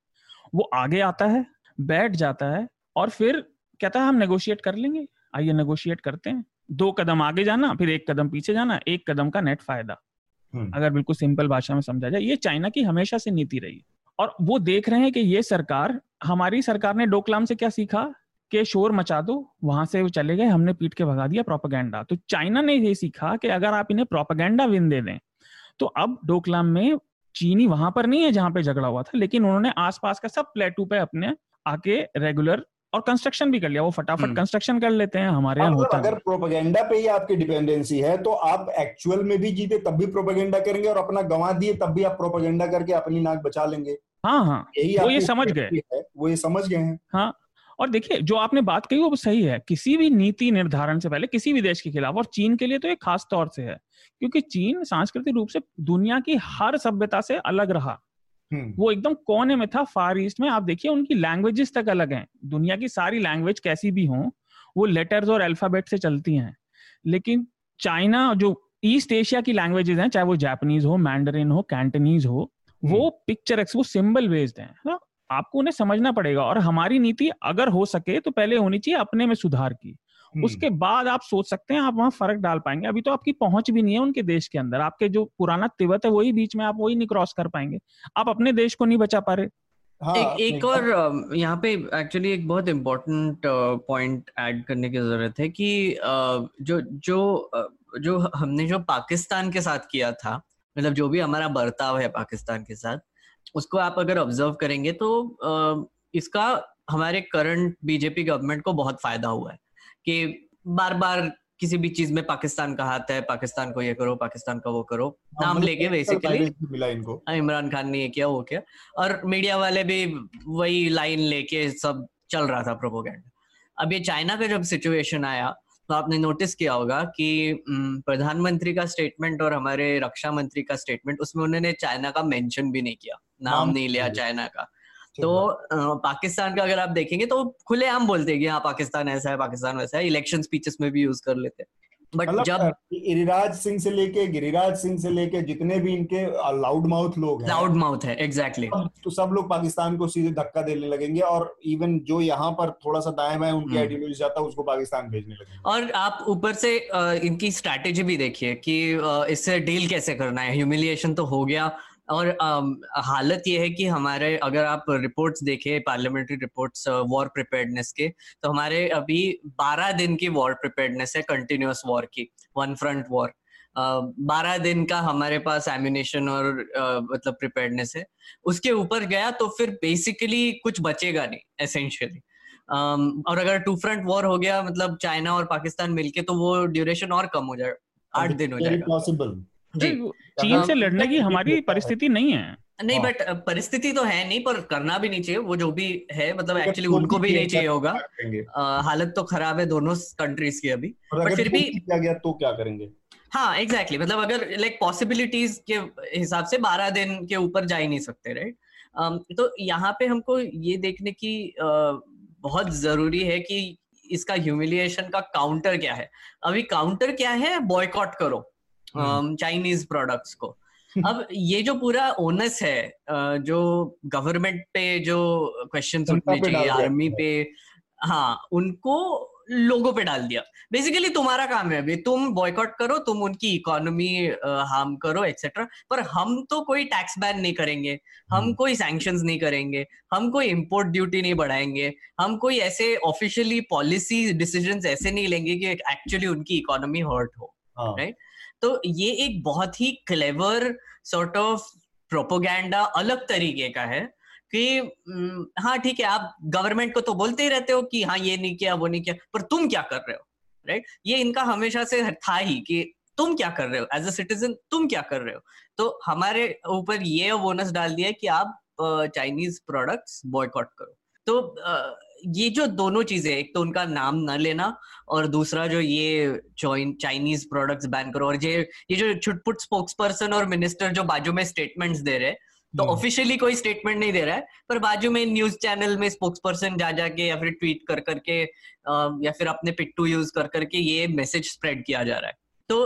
S4: वो आगे आता है बैठ जाता है और फिर कहता है हम नेगोशिएट कर लेंगे। आइए नेगोशिएट करते हैं। दो कदम आगे जाना फिर एक कदम पीछे जाना एक कदम का नेट फ़ायदा।
S2: हम्म।
S4: अगर बिल्कुल सिंपल भाषा में समझा जाए ये चाइना की हमेशा से नीति रही। और वो देख रहे हैं कि ये सरकार हमारी सरकार ने डोकलाम से क्या सीखा? कि शोर मचा दो वहाँ से वो चले गए हमने पीट के भगा दिया प्रोपागेंडा तो चाइना ने ये सीखा कि अगर आप इन्हें प्रोपागेंडा विन दे दें तो अब डोकलाम में चीनी वहाँ पर नहीं है जहाँ पे झगड़ा हुआ था लेकिन उन्होंने आसपास का सब प्लेटू पे अपने आके रेगुलर और कंस्ट्रक्शन भी कर लिया। वो फटाफट कंस्ट्रक्शन हम्म। कर लेते हैं हमारे यहाँ होता
S2: अगर प्रोपागेंडा पे ही आपकी डिपेंडेंसी है तो आप एक्चुअल में भी जीते तब भी प्रोपागेंडा करेंगे और अपना गंवा दिए तब भी आप प्रोपागेंडा करके अपनी नाक बचा लेंगे।
S4: हाँ हाँ। यही वो ये समझ गए।
S2: वो ये समझ गए हैं।
S4: हाँ। और देखिए जो आपने बात कही वो सही है। किसी भी नीति निर्धारण से पहले किसी भी देश के खिलाफ और चीन के लिए तो एक खास तौर से है क्योंकि चीन सांस्कृतिक रूप से दुनिया की हर सभ्यता से अलग रहा। हम्म। वो एकदम कोने में था फार ईस्ट में। आप देखिए उनकी लैंग्वेजेस तक अलग हैं। दुनिया की सारी लैंग्वेज कैसी भी हो वो लेटर्स और अल्फ़ाबेट से चलती हैं। लेकिन चाइना जो ईस्ट एशिया की लैंग्वेजेस हैं चाहे वो जापानीज हो मैंडरिन हो कैंटनीज हो वो पिक्चर हम्म। वो सिंबल बेस्ड है ना? आपको उन्हें समझना पड़ेगा और हमारी नीति अगर हो सके तो पहले होनी चाहिए अपने में सुधार की। हम्म। उसके बाद आप सोच सकते हैं आप वहाँ फ़र्क डाल पाएँगे। अभी तो आपकी पहुँच भी नहीं है उनके देश के अंदर। आपके जो पुराना तिब्बत है वही बीच में आप वही नहीं क्रॉस कर पाएँगे। आप अपने देश को नहीं बचा पा रहे।
S3: हाँ, एक एक और यहाँ पे एक्चुअली एक बहुत इम्पोर्टेंट पॉइंट ऐड करने की ज़रूरत है कि जो जो जो हमने जो पाकिस्तान के साथ किया था मतलब जो भी हमारा बर्ताव है पाकिस्तान के साथ उसको आप अगर ऑब्ज़र्व करेंगे तो इसका हमारे करंट बीजेपी गवर्नमेंट को बहुत फ़ायदा हुआ है कि बार बार किसी भी चीज़ में पाकिस्तान का हाथ है पाकिस्तान को ये करो पाकिस्तान का वो करो हाँ, नाम लेके बेसिकली मिला इनको। हाँ, इमरान खान ने ये किया वो किया। और मीडिया वाले भी वही लाइन लेके सब चल रहा था प्रोपोगेंडा अब ये चाइना का जब सिचुएशन आया तो आपने नोटिस किया होगा कि प्रधानमंत्री का स्टेटमेंट और हमारे रक्षा मंत्री का स्टेटमेंट उसमें उन्होंने चाइना का मेंशन भी नहीं किया। नाम नहीं लिया चाइना का। तो पाकिस्तान का अगर आप देखेंगे तो खुले आम बोलते हैं कि हाँ पाकिस्तान ऐसा है पाकिस्तान वैसा है इलेक्शन स्पीचेस में भी यूज़ कर लेते हैं।
S2: बट मतलब जब गिरिराज सिंह से लेके गिरिराज सिंह से लेके जितने भी इनके लाउड माउथ लोग हैं
S3: लाउड माउथ है एग्जैक्टली
S2: exactly. तो सब लोग पाकिस्तान को सीधे धक्का देने लगेंगे और इवन जो यहाँ पर थोड़ा सा दाएँ है उनकी आइडियोलॉजी हम्म। जाता है उसको पाकिस्तान भेजने लगे
S3: और आप ऊपर से इनकी स्ट्रैटेजी भी देखिए कि इससे डील कैसे करना है ह्यूमिलिएशन तो हो गया और हालत ये है कि हमारे अगर आप रिपोर्ट्स देखें पार्लियामेंट्री रिपोर्ट्स वॉर प्रिपेयर्डनेस के तो हमारे अभी 12 दिन की वॉर प्रिपेयर्डनेस है कंटिन्यूस वॉर की वन फ्रंट वॉर बारह दिन का हमारे पास एम्यूनेशन और मतलब प्रिपेयर्डनेस है। उसके ऊपर गया तो फिर बेसिकली कुछ बचेगा नहीं एसेंशियली um, और अगर टू फ्रंट वॉर हो गया मतलब चाइना और पाकिस्तान मिलके तो वो ड्यूरेशन और कम हो जाएगा आठ दिन हो जाएगा। पॉसिबल
S4: चीन से लड़ने की हमारी परिस्थिति नहीं है।
S3: नहीं बट हाँ। परिस्थिति तो है नहीं पर करना भी नहीं चाहिए। वो जो भी है मतलब एक्चुअली उनको भी नहीं चाहिए होगा। हालत तो खराब है दोनों कंट्रीज़ की अभी।
S2: बट फिर भी किया गया तो क्या करेंगे?
S3: हाँ एग्जैक्टली exactly. मतलब अगर लाइक पॉसिबिलिटीज के हिसाब से बारह दिन के ऊपर जा ही नहीं सकते राइट तो यहाँ पे हमको ये देखने की बहुत ज़रूरी है कि इसका ह्यूमिलिएशन का काउंटर क्या है? अभी काउंटर क्या है? बॉयकॉट करो। चाइनीज़ हम्म। प्रोडक्ट्स को अब ये जो पूरा ओनस है जो गवर्नमेंट पे जो क्वेश्चन उठने चाहिए आर्मी पे हाँ उनको लोगों पे डाल दिया बेसिकली तुम्हारा काम है अभी तुम बॉयकॉट करो तुम उनकी इकोनॉमी हार्म करो एक्सेट्रा पर हम तो कोई टैक्स बैन नहीं करेंगे हम हम्म। कोई सैंक्शन नहीं करेंगे हम कोई इम्पोर्ट ड्यूटी नहीं बढ़ाएँगे हम कोई ऐसे ऑफिशियली पॉलिसी डिसीज़न ऐसे नहीं लेंगे कि एक्चुअली उनकी इकोनॉमी हर्ट हो राइट हाँ। तो ये एक बहुत ही क्लेवर सॉर्ट ऑफ़ प्रोपोगैंडा अलग तरीके का है कि हाँ ठीक है, आप गवर्नमेंट को तो बोलते ही रहते हो कि हाँ ये नहीं किया, वो नहीं किया, पर तुम क्या कर रहे हो राइट ये इनका हमेशा से था ही कि तुम क्या कर रहे हो एज अ सिटीजन तुम क्या कर रहे हो। तो हमारे ऊपर ये बोनस डाल दिया कि आप चाइनीज़ प्रोडक्ट्स बॉयकॉट करो। तो ये जो दोनों चीज़ें एक तो उनका नाम न लेना और दूसरा जो ये चाइनीज़ प्रोडक्ट्स बैन करो और ये ये जो छुटपुट स्पोक्स पर्सन और मिनिस्टर जो बाजू में स्टेटमेंट्स दे रहे तो ऑफिशियली हम्म। कोई स्टेटमेंट नहीं दे रहा है पर बाजू में न्यूज़ चैनल में स्पोक्स पर्सन जा जाके या फिर ट्वीट कर करके या फिर अपने पिट्टू यूज़ कर करके ये मैसेज स्प्रेड किया जा रहा है तो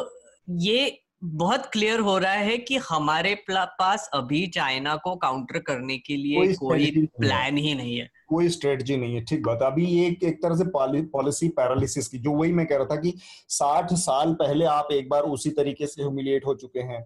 S3: ये बहुत क्लियर हो रहा है कि हमारे पास अभी चाइना को काउंटर करने के लिए कोई, कोई प्लान ही। नहीं है।
S2: कोई स्ट्रेटजी नहीं है ठीक बात अभी ये एक, एक तरह से पॉलिसी पैरालिसिस की जो वही मैं कह रहा था कि साठ साल पहले आप एक बार उसी तरीके से ह्यूमिलिएट हो चुके हैं।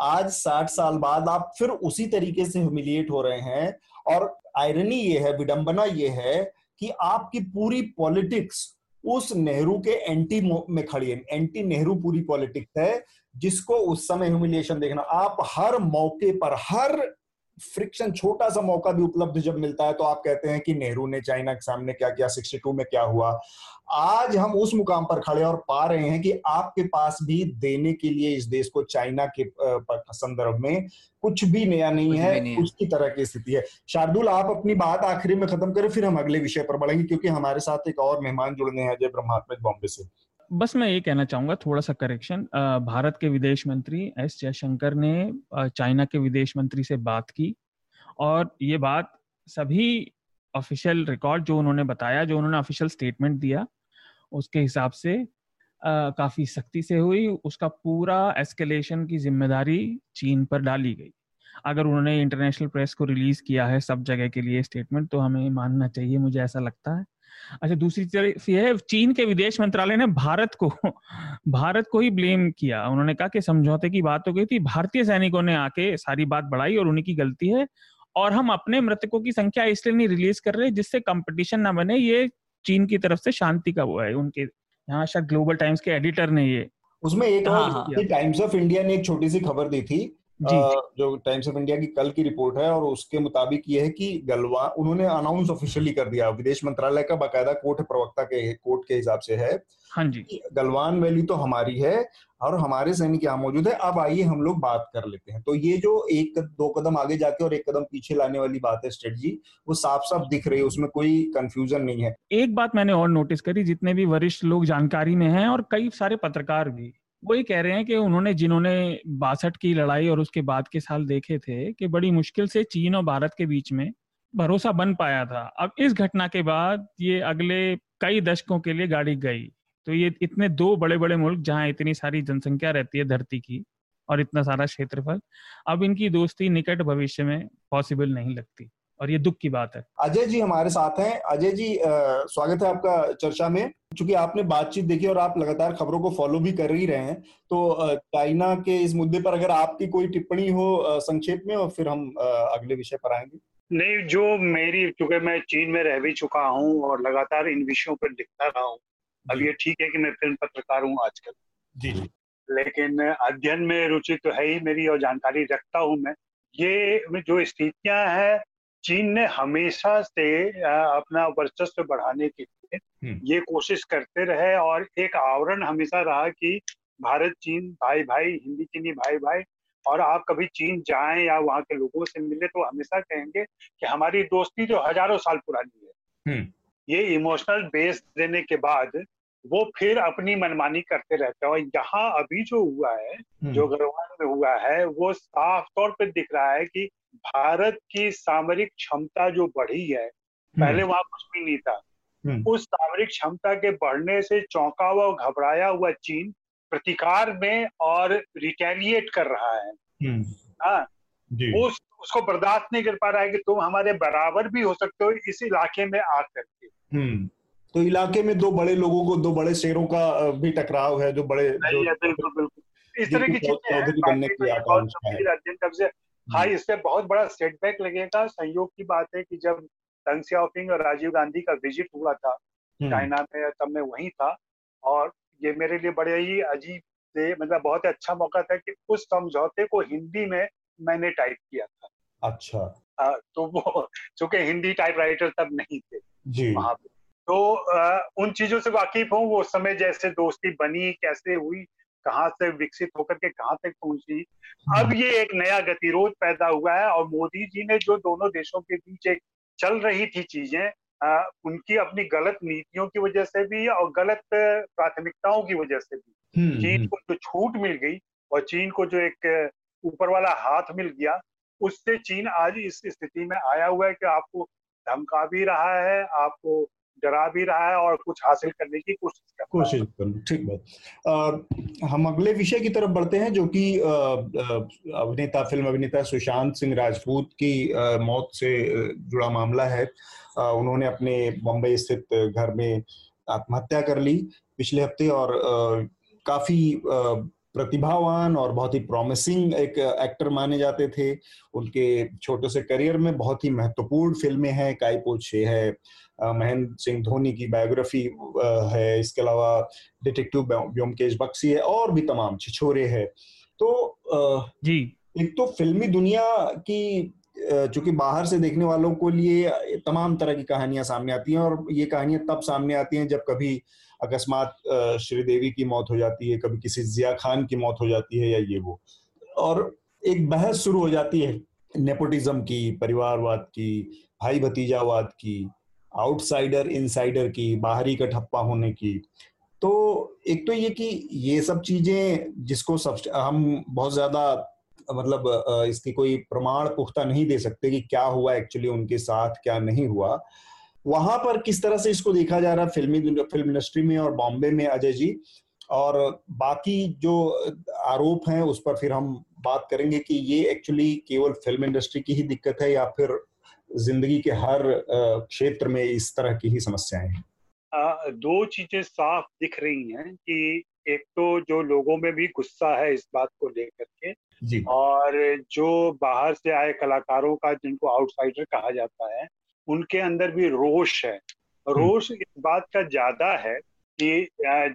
S2: आज साठ साल बाद आप फिर उसी तरीके से ह्यूमिलिएट हो रहे हैं। और आयरनी ये है विडंबना ये है कि आपकी पूरी पॉलिटिक्स उस नेहरू के एंटी में खड़ी है। एंटी नेहरू पूरी पॉलिटिक्स है, जिसको उस समय ह्यूमिलिएशन देखना, आप हर मौके पर, हर फ्रिक्शन छोटा सा मौका भी उपलब्ध जब मिलता है तो आप कहते हैं कि नेहरू ने चाइना के सामने क्या किया? 62 में क्या हुआ? आज हम उस मुकाम पर खड़े और पा रहे हैं कि आपके पास भी देने के लिए इस देश को चाइना के संदर्भ में कुछ भी नया नहीं है उसकी तरह की स्थिति है। शार्दुल आप अपनी बात आखिरी में खत्म करें फिर हम अगले विषय पर बढ़ेंगे क्योंकि हमारे साथ एक और मेहमान जुड़ने हैं अजय ब्रह्मात्मक बॉम्बे से।
S4: बस मैं ये कहना चाहूँगा थोड़ा सा करेक्शन भारत के विदेश मंत्री एस जयशंकर ने चाइना के विदेश मंत्री से बात की और ये बात सभी ऑफिशियल रिकॉर्ड जो उन्होंने बताया जो उन्होंने ऑफिशियल स्टेटमेंट दिया उसके हिसाब से आ, काफ़ी सख्ती से हुई। उसका पूरा एस्केलेशन की ज़िम्मेदारी चीन पर डाली गई। अगर उन्होंने इंटरनेशनल प्रेस को रिलीज़ किया है सब जगह के लिए स्टेटमेंट तो हमें मानना चाहिए मुझे ऐसा लगता है। अच्छा दूसरी तरफ़ यह चीन के विदेश मंत्रालय ने भारत को भारत को ही ब्लेम किया। उन्होंने कहा कि समझौते की बात हो गई थी भारतीय सैनिकों ने आके सारी बात बढ़ाई और उन्हीं की गलती है और हम अपने मृतकों की संख्या इसलिए नहीं रिलीज़ कर रहे जिससे कंपटीशन ना बने ये चीन की तरफ़ से शांति का वो है उनके यहाँ शायद ग्लोबल टाइम्स के एडिटर ने ये
S2: उसमें एक हाँ, टाइम्स ऑफ़ इंडिया ने एक छोटी सी खबर दी थी जी, जो। टाइम्स ऑफ़ इंडिया की कल की रिपोर्ट है और उसके मुताबिक ये है कि गलवान उन्होंने अनाउंस ऑफिशियली कर दिया। विदेश मंत्रालय का बाकायदा कोर्ट प्रवक्ता के कोर्ट के हिसाब से है
S4: हाँ जी।
S2: गलवान वैली तो हमारी है और हमारे सैनिक यहाँ मौजूद है। अब आइए हम लोग बात कर लेते हैं। तो ये जो एक दो कदम आगे जाके और एक कदम पीछे लाने वाली बात है स्ट्रेटजी वो साफ़ साफ़ दिख रही है उसमें कोई कंफ्यूजन नहीं है।
S4: एक बात मैंने और नोटिस करी जितने भी वरिष्ठ लोग जानकारी में हैं और कई सारे पत्रकार भी। वही कह रहे हैं कि उन्होंने, जिन्होंने बासठ की लड़ाई और उसके बाद के साल देखे थे कि बड़ी मुश्किल से चीन और भारत के बीच में भरोसा बन पाया था। अब इस घटना के बाद ये अगले कई दशकों के लिए गाड़ी गई। तो ये इतने दो बड़े बड़े मुल्क जहाँ इतनी सारी जनसंख्या रहती है धरती की और इतना सारा क्षेत्रफल, अब इनकी दोस्ती निकट भविष्य में पॉसिबल नहीं लगती। और ये दुख की बात है।
S2: अजय जी हमारे साथ हैं। अजय जी स्वागत है आपका चर्चा में। क्योंकि आपने बातचीत देखी और आप लगातार खबरों को फॉलो भी कर ही रहे हैं तो चाइना के इस मुद्दे पर अगर आपकी कोई टिप्पणी हो संक्षेप में और फिर हम अगले विषय पर आएँगे।
S5: नहीं जो मेरी क्योंकि मैं चीन में रह भी चुका हूँ और लगातार इन विषयों पर लिखता रहा हूँ अब ये ठीक है कि मैं फ़िल्म पत्रकार हूँ आजकल।
S2: जी जी।
S5: लेकिन अध्ययन में रुचि तो है ही मेरी और जानकारी रखता हूँ मैं। ये जो स्थितियाँ हैं चीन ने हमेशा से अपना वर्चस्व बढ़ाने के लिए हम्म। ये कोशिश करते रहे और एक आवरण हमेशा रहा कि भारत चीन भाई भाई हिंदी चीनी भाई भाई और आप कभी चीन जाएँ या वहाँ के लोगों से मिले तो हमेशा कहेंगे कि हमारी दोस्ती जो हज़ारों साल पुरानी है हम्म। ये इमोशनल बेस देने के बाद वो फिर अपनी मनमानी करते रहते हैं। और यहाँ अभी जो हुआ है हम्म। जो गरवान में हुआ है वो साफ़ तौर पर दिख रहा है कि भारत की सामरिक क्षमता जो बढ़ी है पहले हम्म। वहाँ कुछ भी नहीं था। हम्म। उस सामरिक क्षमता के बढ़ने से चौंका हुआ और घबराया हुआ चीन प्रतिकार में और रिटेलिएट कर रहा है। हाँ। उस उसको बर्दाश्त नहीं कर पा रहा है कि तुम हमारे बराबर भी हो सकते हो इस इलाके में आकर के
S2: तो इलाके में दो बड़े लोगों को दो बड़े शेरों का भी टकराव है जो बड़े
S5: बिल्कुल बिल्कुल। इस तरह की चीज़ें की आकांक्षा हाँ। बहुत बड़ा सेटबैक लगेगा। संयोग की बात है कि जब टंग सियाओपिंग और राजीव गांधी का विज़िट हुआ था हम्म। चाइना में तब मैं वहीं था। और ये मेरे लिए बड़े ही अजीब से मतलब बहुत अच्छा मौका था कि उस समझौते को हिंदी में मैंने टाइप किया था।
S2: अच्छा।
S5: आ, तो वो चूँकि हिंदी टाइप राइटर तब नहीं थे
S2: जी।
S5: वहाँ पे। तो आ, उन चीज़ों से वाकिफ हूँ वो समय जैसे दोस्ती बनी कैसे हुई कहाँ से विकसित होकर के कहाँ तक पहुँची। अब ये एक नया गतिरोध पैदा हुआ है और मोदी जी ने जो दोनों देशों के बीच एक चल रही थी चीज़ें उनकी अपनी गलत नीतियों की वजह से भी और गलत प्राथमिकताओं की वजह से भी। हम्म, चीन हम्म। को जो छूट मिल गई और चीन को जो एक ऊपर वाला हाथ मिल गया उससे चीन आज इस स्थिति में आया हुआ है कि आपको धमका भी रहा है आपको डरा भी रहा है और कुछ हासिल करने की कोशिश कर
S2: कोशिश कर ठीक बात। हम अगले विषय की तरफ़ बढ़ते हैं, जो कि अभिनेता, फ़िल्म अभिनेता सुशांत सिंह राजपूत की मौत से जुड़ा मामला है। उन्होंने अपने बम्बई स्थित घर में आत्महत्या कर ली पिछले हफ़्ते और काफ़ी प्रतिभावान और बहुत ही प्रॉमिसिंग एक एक्टर माने जाते थे। उनके छोटे से करियर में बहुत ही महत्वपूर्ण फ़िल्में हैं। काय पोछे है महेंद्र सिंह धोनी की बायोग्राफी है। इसके अलावा डिटेक्टिव व्योमकेश बक्सी है और भी तमाम छिछोरे है। तो
S4: जी।
S2: एक तो फिल्मी दुनिया की चूँकि बाहर से देखने वालों को लिए तमाम तरह की कहानियाँ सामने आती हैं और ये कहानियाँ तब सामने आती हैं जब कभी अकस्मात श्रीदेवी की मौत हो जाती है, कभी किसी जिया खान की मौत हो जाती है या ये वो। और एक बहस शुरू हो जाती है, नेपोटिज्म की, परिवारवाद की, भाई भतीजावाद की, आउटसाइडर, इनसाइडर की, बाहरी का ठप्पा होने की। तो एक तो ये कि ये सब चीज़ें जिसको सब हम बहुत ज़्यादा मतलब इसकी कोई प्रमाण पुख्ता नहीं दे सकते कि क्या हुआ एक्चुअली उनके साथ क्या नहीं हुआ। वहाँ पर किस तरह से इसको देखा जा रहा है? फिल्मी फ़िल्म इंडस्ट्री में और बॉम्बे में अजय जी। और बाकी जो आरोप हैं उस पर फिर हम बात करेंगे कि ये एक्चुअली केवल फ़िल्म इंडस्ट्री की ही दिक्कत है या फिर ज़िंदगी के हर क्षेत्र में इस तरह की ही समस्याएँ हैं?
S5: दो चीज़ें साफ़ दिख रही हैं कि एक तो जो लोगों में भी गुस्सा है इस बात को लेकर के
S2: जी।
S5: और जो बाहर से आए कलाकारों का जिनको आउटसाइडर कहा जाता है उनके अंदर भी रोष है। रोष इस बात का ज़्यादा है कि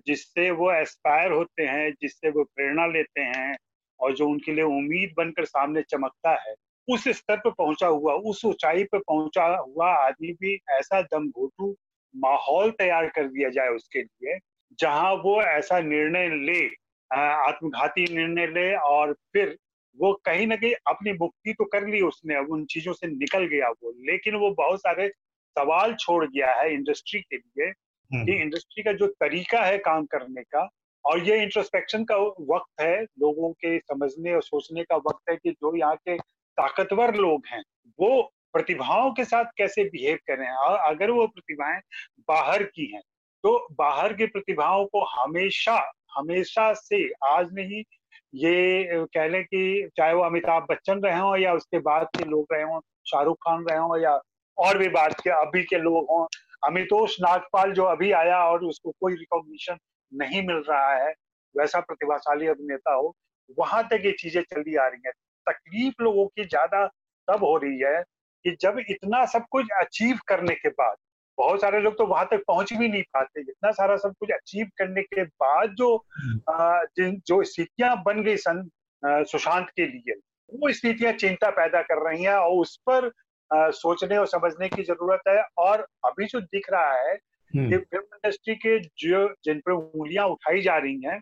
S5: जिससे वो एस्पायर होते हैं जिससे वो प्रेरणा लेते हैं और जो उनके लिए उम्मीद बनकर सामने चमकता है उस स्तर पर पहुँचा हुआ उस ऊंचाई पर पहुँचा हुआ आदमी भी ऐसा दम घोटू माहौल तैयार कर दिया जाए उसके लिए जहाँ वो ऐसा निर्णय ले आत्मघाती निर्णय ले और फिर वो कहीं ना कहीं अपनी मुक्ति तो कर ली उसने अब उन चीज़ों से निकल गया वो लेकिन वो बहुत सारे सवाल छोड़ गया है इंडस्ट्री के लिए हम्म। कि इंडस्ट्री का जो तरीका है काम करने का और ये इंट्रोस्पेक्शन का वक्त है लोगों के समझने और सोचने का वक्त है कि जो यहाँ के ताकतवर लोग हैं वो प्रतिभाओं के साथ कैसे बिहेव करें और अगर वो प्रतिभाएँ बाहर की हैं तो बाहर की प्रतिभाओं को हमेशा हमेशा से आज नहीं ये कह लें कि चाहे वो अमिताभ बच्चन रहे हों या उसके बाद के लोग रहे हों, शाहरुख खान रहे हों या और भी बात के, अभी के लोग हों, अमितोष नागपाल जो अभी आया और उसको कोई रिकॉग्निशन नहीं मिल रहा है, वैसा प्रतिभाशाली अभिनेता हो, वहाँ तक ये चीज़ें चली आ रही हैं। तकलीफ़ लोगों की ज़्यादा तब हो रही है कि जब इतना सब कुछ अचीव करने के बाद बहुत सारे लोग तो वहाँ तक पहुँच भी नहीं पाते। इतना सारा सब कुछ अचीव करने के बाद जो आ, जिन जो स्थितियाँ बन गई सन सुशांत के लिए वो स्थितियाँ चिंता पैदा कर रही हैं और उस पर आ, सोचने और समझने की ज़रूरत है और अभी जो दिख रहा है कि फ़िल्म इंडस्ट्री के जो जिन पर उंगलियाँ उठाई जा रही हैं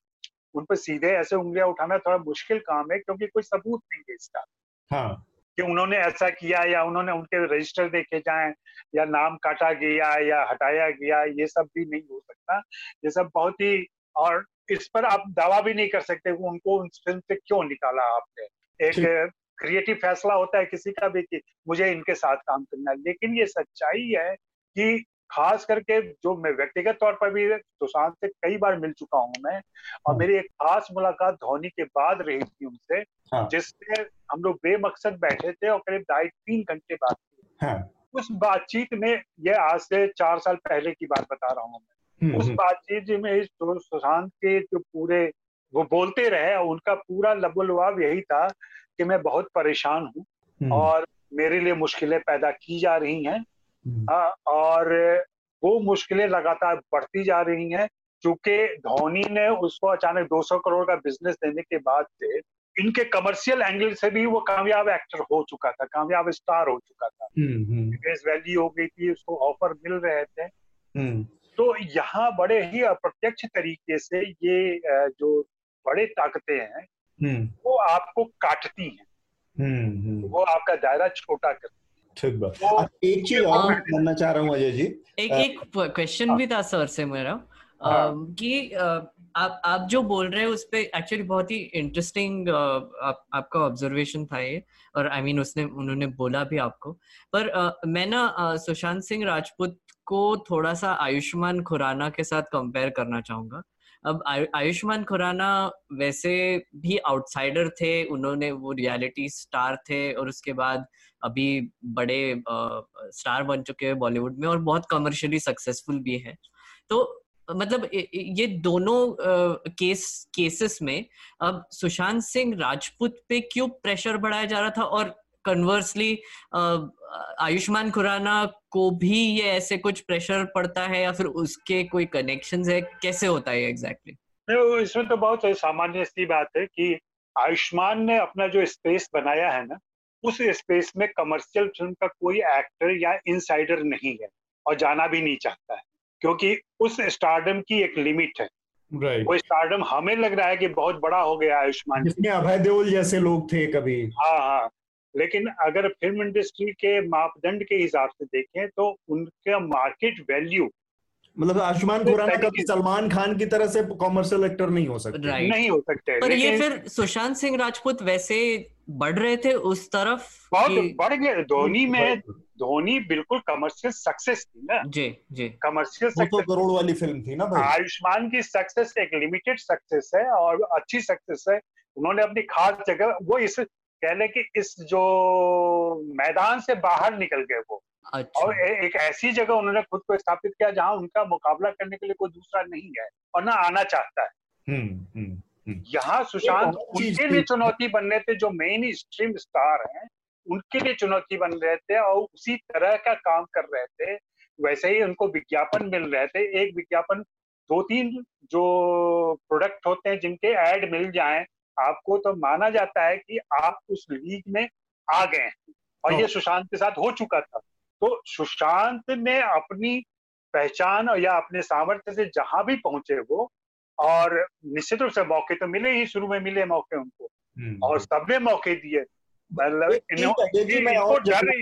S5: उन पर सीधे ऐसे उंगलियाँ उठाना थोड़ा मुश्किल काम है क्योंकि कोई सबूत नहीं है इसका।
S2: हाँ।
S5: कि उन्होंने ऐसा किया या उन्होंने उनके रजिस्टर देखे जाए या नाम काटा गया या हटाया गया ये सब भी नहीं हो सकता। ये सब बहुत ही और इस पर आप दावा भी नहीं कर सकते कि उनको उस फ़िल्म से क्यों निकाला आपने। एक क्रिएटिव फैसला होता है किसी का भी कि मुझे इनके साथ काम करना है। लेकिन ये सच्चाई है कि खास करके जो मैं व्यक्तिगत तौर पर भी सुशांत से कई बार मिल चुका हूँ मैं और हाँ। मेरी एक खास मुलाकात धोनी के बाद रही थी उनसे हाँ। जिससे हम लोग बेमकसद बैठे थे और करीब ढाई तीन घंटे बात की
S2: हाँ।
S5: उस बातचीत में यह आज से चार साल पहले की बात बता रहा हूँ मैं हम्म, उस हम्म। बातचीत में सुशांत के जो पूरे वो बोलते रहे उनका पूरा लबोलवाब यही था कि मैं बहुत परेशान हूँ हम्म। और मेरे लिए मुश्किलें पैदा की जा रही हैं हाँ, और वो मुश्किलें लगातार बढ़ती जा रही हैं क्योंकि धोनी ने उसको अचानक 200 करोड़ का बिज़नेस देने के बाद से इनके कमर्शियल एंगल से भी वो कामयाब एक्टर हो चुका था कामयाब स्टार हो चुका था। फेस वैल्यू हो गई थी उसको ऑफ़र मिल रहे थे।
S2: हम्म।
S5: तो यहाँ बड़े ही अप्रत्यक्ष तरीके से ये जो बड़े ताकतें हैं
S2: हम्म।
S5: वो आपको काटती
S2: हैं।
S5: वो आपका दायरा छोटा करती
S2: ठीक बात। एक चीज़ और मैं जानना चाह रहा हूँ अजय जी।
S3: एक एक क्वेश्चन भी था सर से मेरा। हाँ। कि आप आप जो बोल रहे हैं उस पर एक्चुअली बहुत ही इंटरेस्टिंग आप, आपका ऑब्जर्वेशन था ये। और आई I मीन mean, उसने उन्होंने बोला भी आपको। पर आ, मैं ना सुशांत सिंह राजपूत को थोड़ा सा आयुष्मान खुराना के साथ कंपेयर करना चाहूँगा। अब आयुष्मान खुराना वैसे भी आउटसाइडर थे, उन्होंने वो रियलिटी स्टार थे और उसके बाद अभी बड़े स्टार बन चुके हैं बॉलीवुड में और बहुत कमर्शियली सक्सेसफुल भी है। तो मतलब ये दोनों केस केसेस में अब सुशांत सिंह राजपूत पे क्यों प्रेशर बढ़ाया जा रहा था और कन्वर्सली आयुष्मान खुराना को भी ये ऐसे कुछ प्रेशर पड़ता है या फिर उसके कोई कनेक्शन है? कैसे होता है एग्जैक्टली
S5: exactly? इसमें तो बहुत सामान्य सी बात है कि आयुष्मान ने अपना जो स्पेस बनाया है ना उस स्पेस में कमर्शियल फ़िल्म का कोई एक्टर या इनसाइडर नहीं है और जाना भी नहीं चाहता है क्योंकि उस स्टारडम की एक लिमिट है।
S2: Right.
S5: वो स्टारडम हमें लग रहा है कि बहुत बड़ा हो गया आयुष्मान
S2: जिसमें अभय देओल जैसे लोग थे कभी।
S5: हाँ हाँ। लेकिन अगर फ़िल्म इंडस्ट्री के मापदंड के हिसाब से देखें तो उनका मार्केट वैल्यू
S2: मतलब आयुष्मान खुराना कभी सलमान खान की तरह से कॉमर्शियल एक्टर नहीं हो सकते।
S3: Right.
S5: नहीं हो सकते
S3: पर ये फिर सुशांत सिंह राजपूत वैसे बढ़ रहे थे उस तरफ़
S5: बहुत बढ़ गए। धोनी में धोनी बिल्कुल कमर्शियल सक्सेस थी ना।
S3: जी जी।
S5: कमर्शियल
S2: सक्सेस तो करोड़ वाली फ़िल्म थी ना भाई।
S5: आयुष्मान की सक्सेस एक लिमिटेड सक्सेस है और अच्छी सक्सेस है। उन्होंने अपनी खास जगह वो इस कह ले कि इस जो मैदान से बाहर निकल गए वो अच्छा। और ए, एक ऐसी जगह उन्होंने खुद को स्थापित किया जहाँ उनका मुकाबला करने के लिए कोई दूसरा नहीं है और ना आना चाहता है
S2: हम्म, हम्म, हम्म।
S5: यहाँ सुशांत उनके लिए चुनौती बन रहे थे जो मेन स्ट्रीम स्टार हैं उनके लिए चुनौती बन रहे थे और उसी तरह का काम कर रहे थे वैसे ही उनको विज्ञापन मिल रहे थे एक विज्ञापन दो तीन जो प्रोडक्ट होते हैं जिनके एड मिल जाएँ आपको तो माना जाता है कि आप उस लीग में आ गए हैं और ये हाँ। सुशांत के साथ हो चुका था तो सुशांत ने अपनी पहचान या अपने सामर्थ्य से जहाँ भी पहुँचे वो और निश्चित रूप से मौके तो मिले ही शुरू में मिले मौके उनको हम्म, और हम्म। सबने मौके दिए मतलब इनको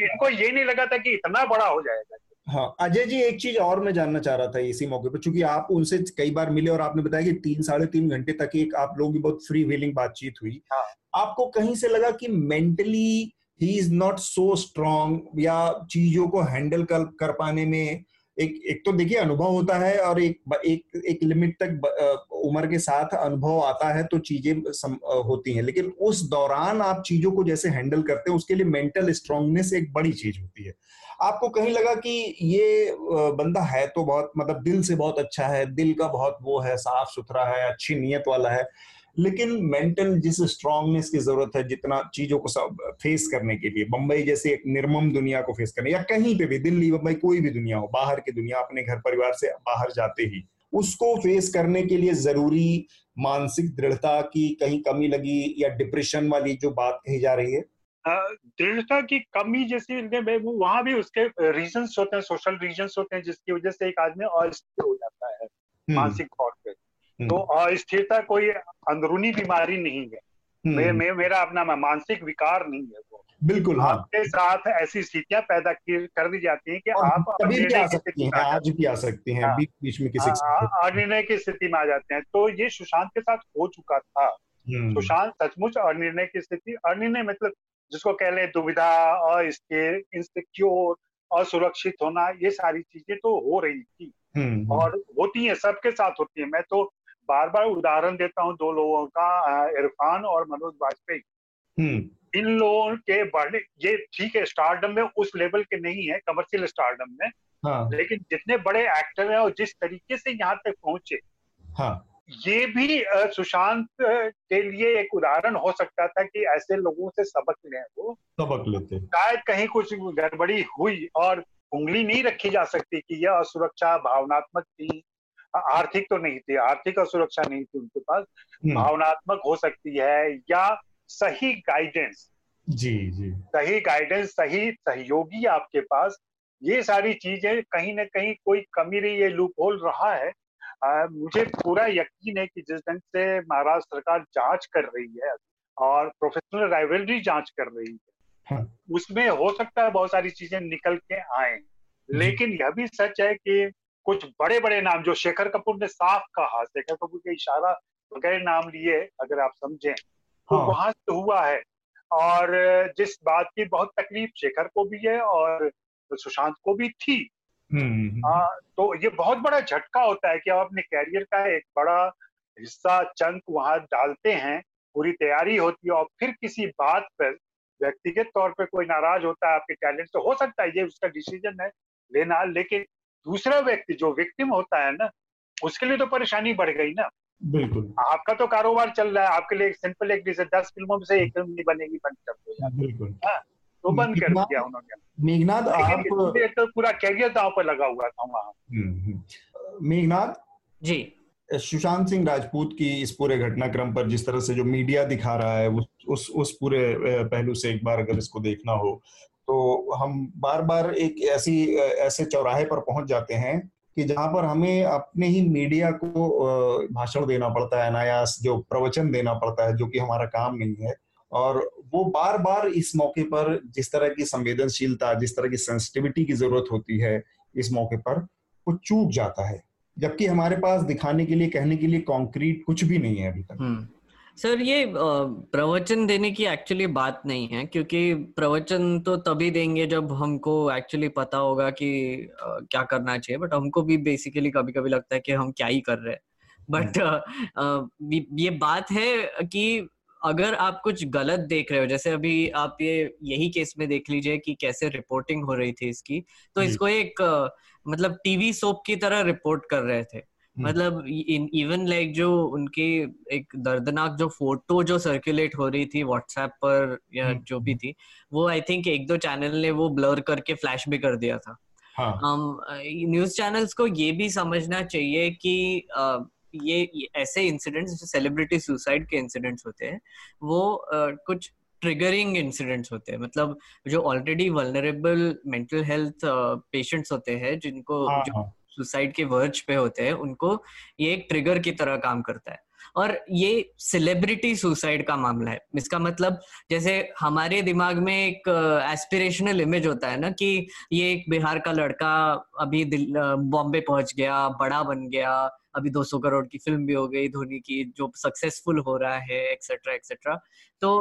S5: इनको ये नहीं लगा था कि इतना बड़ा हो जाएगा
S2: हाँ अजय जी एक चीज़ और मैं जानना चाह रहा था इसी मौके पर चूँकि आप उनसे कई बार मिले और आपने बताया कि तीन साढ़े तीन घंटे तक एक आप लोगों की बहुत फ्री व्हीलिंग बातचीत हुई। हाँ. आपको कहीं से लगा कि मेंटली ही इज़ नॉट सो स्ट्रांग या चीज़ों को हैंडल कर, कर पाने में एक एक तो देखिए अनुभव होता है और एक एक एक लिमिट तक उम्र के साथ अनुभव आता है तो चीज़ें होती हैं। लेकिन उस दौरान आप चीज़ों को जैसे हैंडल करते हैं उसके लिए मेंटल स्ट्रांगनेस एक बड़ी चीज़ होती है। आपको कहीं लगा कि ये बंदा है तो बहुत मतलब दिल से बहुत अच्छा है, दिल का बहुत वो है साफ़ सुथरा है, अच्छी नीयत वाला है। लेकिन मेंटल जिस स्ट्रांगनेस की ज़रूरत है, जितना चीज़ों को सब फेस करने के लिए, बंबई जैसे एक निर्मम दुनिया को फेस करने, या कहीं पे भी, दिल्ली बम्बई कोई भी दुनिया हो, बाहर की दुनिया, अपने घर परिवार से बाहर जाते ही, उसको फेस करने के लिए ज़रूरी मानसिक दृढ़ता की कहीं कमी लगी या डिप्रेशन वाली जो बात कही जा रही है
S5: दृढ़ता की कमी जैसी वहाँ भी उसके रीजन होते हैं सोशल रीजन होते हैं जिसकी वजह से एक आदमी अस्थिर हो जाता है हम्म। मानसिक तौर पे हम्म। तो अस्थिरता कोई अंदरूनी बीमारी नहीं है मे, मे, मेरा अपना मानसिक विकार नहीं है वो
S2: बिल्कुल हाँ।
S5: आपके साथ ऐसी स्थितियाँ पैदा कर दी जाती हैं कि आप
S2: कभी भी आ सकती हैं आज भी आ सकती हैं हाँ। बीच बीच में किसी
S5: अनिर्णय की स्थिति में आ जाते हैं तो ये सुशांत के साथ हो चुका था हम्म। सुशांत सचमुच अनिर्णय की स्थिति अनिर्णय मतलब जिसको कह ले दुविधा अस्थिर इंसिक्योर असुरक्षित होना ये सारी चीज़ें तो हो रही थी हम्म, हम्म। और होती है सबके साथ होती है मैं तो बार बार उदाहरण देता हूँ दो लोगों का इरफान और मनोज वाजपेयी हम्म। इन लोगों के बढ़ने ये ठीक है स्टारडम में उस लेवल के नहीं है कमर्शियल स्टारडम में हाँ। लेकिन जितने बड़े एक्टर हैं और जिस तरीके से यहाँ तक पहुँचे हाँ। ये भी सुशांत के लिए एक उदाहरण हो सकता था कि ऐसे लोगों से सबक लें वो।
S2: सबक लेते
S5: शायद कहीं कुछ गड़बड़ी हुई और उंगली नहीं रखी जा सकती कि यह असुरक्षा भावनात्मक थी। आर्थिक तो नहीं थी आर्थिक असुरक्षा नहीं थी उनके पास। हम्म। भावनात्मक हो सकती है या सही गाइडेंस
S2: जी जी।
S5: सही गाइडेंस सही सहयोगी आपके पास। ये सारी चीज़ें कहीं ना कहीं कोई कमी रही है लूप होल रहा है। आ, मुझे पूरा यकीन है कि जिस ढंग से महाराष्ट्र सरकार जाँच कर रही है और प्रोफेशनल राइवलरी जाँच कर रही है हाँ। उसमें हो सकता है बहुत सारी चीज़ें निकल के आए लेकिन यह भी सच है कि कुछ बड़े बड़े नाम जो शेखर कपूर ने साफ़ कहा शेखर कपूर के इशारा बगैर नाम लिए अगर आप समझें तो हाँ। वहाँ से हुआ है और जिस बात की बहुत तकलीफ़ शेखर को भी है और सुशांत को भी थी हम्म, हम्म। तो ये बहुत बड़ा झटका होता है कि आप अपने कैरियर का एक बड़ा हिस्सा चंक वहाँ डालते हैं पूरी तैयारी होती है और फिर किसी बात पर व्यक्तिगत तौर पे कोई नाराज़ होता है आपके टैलेंट से हो सकता है ये उसका डिसीज़न है लेना लेकिन दूसरा व्यक्ति जो विक्टिम होता है ना उसके लिए तो परेशानी बढ़ गई ना।
S2: बिल्कुल।
S5: आपका तो कारोबार चल रहा है आपके लिए सिंपल एक जैसे दस फ़िल्मों में से एक फ़िल्म नहीं बनेगी बंद कर दो
S2: बिल्कुल।
S5: हाँ, तो बंद कर दिया उन्होंने।
S2: मेघनाथ आप
S5: तो पूरा कैरियर दांव पर लगा हुआ था वहाँ।
S2: हम्म, हम्म। मेघनाथ?
S3: जी।
S2: सुशांत सिंह राजपूत की इस पूरे घटनाक्रम पर जिस तरह से जो मीडिया दिखा रहा है उस उस, उस पूरे पहलू से एक बार अगर इसको देखना हो तो हम बार बार एक ऐसी ऐसे चौराहे पर पहुँच जाते हैं कि जहाँ पर हमें अपने ही मीडिया को भाषण देना पड़ता है अनायास जो प्रवचन देना पड़ता है जो कि हमारा काम नहीं है। और वो बार बार इस मौके पर जिस तरह की संवेदनशीलता जिस तरह की सेंसिटिविटी की ज़रूरत होती है इस मौके पर वो चूक जाता है जबकि हमारे पास दिखाने के लिए कहने के लिए कॉन्क्रीट कुछ भी नहीं है अभी तक हम्म।
S3: सर ये प्रवचन देने की एक्चुअली बात नहीं है क्योंकि प्रवचन तो तभी देंगे जब हमको एक्चुअली पता होगा कि क्या करना चाहिए बट हमको भी बेसिकली कभी कभी लगता है कि हम क्या ही कर रहे हैं बट हम्म। ये बात है कि अगर आप कुछ गलत देख रहे हो जैसे अभी आप ये यही केस में देख लीजिए कि कैसे रिपोर्टिंग हो रही थी इसकी तो इसको एक मतलब टीवी सोप की तरह रिपोर्ट कर रहे थे हम्म। मतलब इवन लाइक जो उनकी एक दर्दनाक जो फ़ोटो जो सर्कुलेट हो रही थी व्हाट्सएप पर या हम्म। जो भी थी वो आई थिंक एक दो चैनल ने वो ब्लर करके फ्लैश भी कर दिया था हाँ. न्यूज़ um, चैनल्स को ये भी समझना चाहिए कि uh, ये, ये ऐसे इंसिडेंट्स जो सेलिब्रिटी सुसाइड के इंसिडेंट्स होते हैं वो uh, कुछ ट्रिगरिंग इंसिडेंट्स होते हैं। मतलब जो already vulnerable mental health patients होते हैं जिनको हाँ, जो सुसाइड हाँ। के वर्ज पे होते हैं उनको ये एक ट्रिगर की तरह काम करता है। और ये सेलिब्रिटी सुसाइड का मामला है। इसका मतलब जैसे हमारे दिमाग में एक एस्पिरेशनल इमेज होता है ना कि ये एक बिहार का लड़का अभी बॉम्बे पहुँच गया बड़ा बन गया अभी 200 करोड़ की फ़िल्म भी हो गई धोनी की जो सक्सेसफुल हो रहा है एक्सेट्रा एक्सेट्रा तो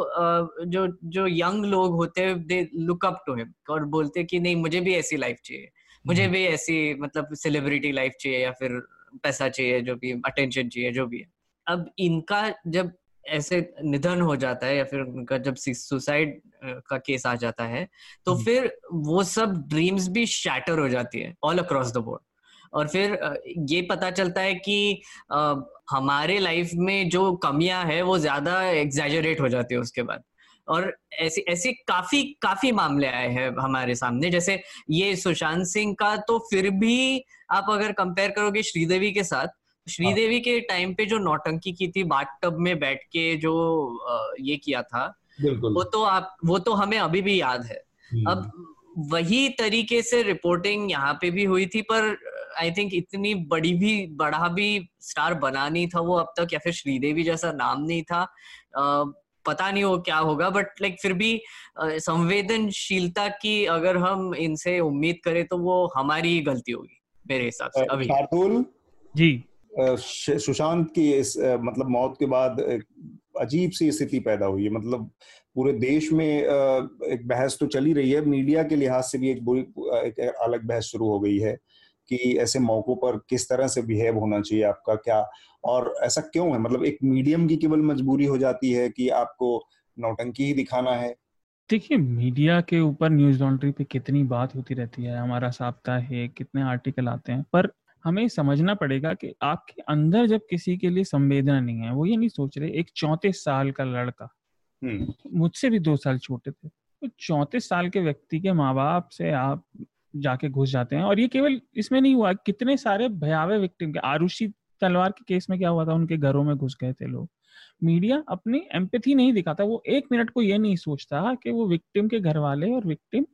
S3: जो जो यंग लोग होते हैं they look up to him और बोलते कि नहीं मुझे भी ऐसी लाइफ चाहिए मुझे हम्म। भी ऐसी मतलब सेलिब्रिटी लाइफ चाहिए या फिर पैसा चाहिए जो भी अटेंशन चाहिए जो भी है अब इनका जब ऐसे निधन हो जाता है या फिर उनका जब सुसाइड का केस आ जाता है तो हम्म। फिर वो सब ड्रीम्स भी शैटर हो जाती है ऑल अक्रॉस द बोर्ड और फिर ये पता चलता है कि हमारे लाइफ में जो कमियाँ है वो ज़्यादा एग्जेजरेट हो जाती है उसके बाद। और ऐसे ऐसे काफ़ी काफ़ी मामले आए हैं हमारे सामने। जैसे ये सुशांत सिंह का तो फिर भी आप अगर कंपेयर करोगे श्रीदेवी के साथ श्रीदेवी के टाइम पे जो नौटंकी की थी बाट टब में बैठ के जो ये किया था वो तो आप वो तो हमें अभी भी याद है। हम्म। अब वही तरीके से रिपोर्टिंग यहाँ पे भी हुई थी पर आई थिंक इतनी बड़ी भी बड़ा भी स्टार बना नहीं था वो अब तक या फिर श्रीदेवी जैसा नाम नहीं था। uh, पता नहीं वो क्या होगा बट लाइक फिर भी संवेदनशीलता की अगर हम इनसे उम्मीद करें तो वो हमारी ही गलती होगी मेरे हिसाब से अभी।
S4: जी।
S2: सुशांत की इस मतलब मौत के बाद अजीब सी स्थिति पैदा हुई है। मतलब पूरे देश में एक बहस तो चली रही है मीडिया के लिहाज से भी एक बुरी एक अलग बहस शुरू हो गई है। कि ऐसे मौकों पर किस तरह से बिहेव होना चाहिए आपका क्या? और ऐसा क्यों है? मतलब एक मीडियम की केवल मजबूरी हो जाती है कि आपको नौटंकी ही दिखाना है?
S4: देखिए मीडिया के ऊपर न्यूज़ लॉन्ड्री पे कितनी बात होती रहती है हमारा साप्ताह है कितने आर्टिकल आते हैं पर हमें समझना पड़ेगा कि आपके अंदर जब किसी के लिए संवेदना नहीं है वो ये नहीं सोच रहे एक चौतीस साल का लड़का हम्म। मुझसे भी दो साल छोटे थे तो चौतीस साल के व्यक्ति के माँ बाप से आप जाके घुस जाते हैं। और ये केवल इसमें नहीं हुआ, कितने सारे भयावह विक्टिम के, आरुषि तलवार के केस में क्या हुआ था? उनके घरों में घुस गए थे लोग। मीडिया अपनी एम्पैथी नहीं दिखाता। वो एक मिनट को ये नहीं सोचता कि वो विक्टिम के घर वाले और विक्टिम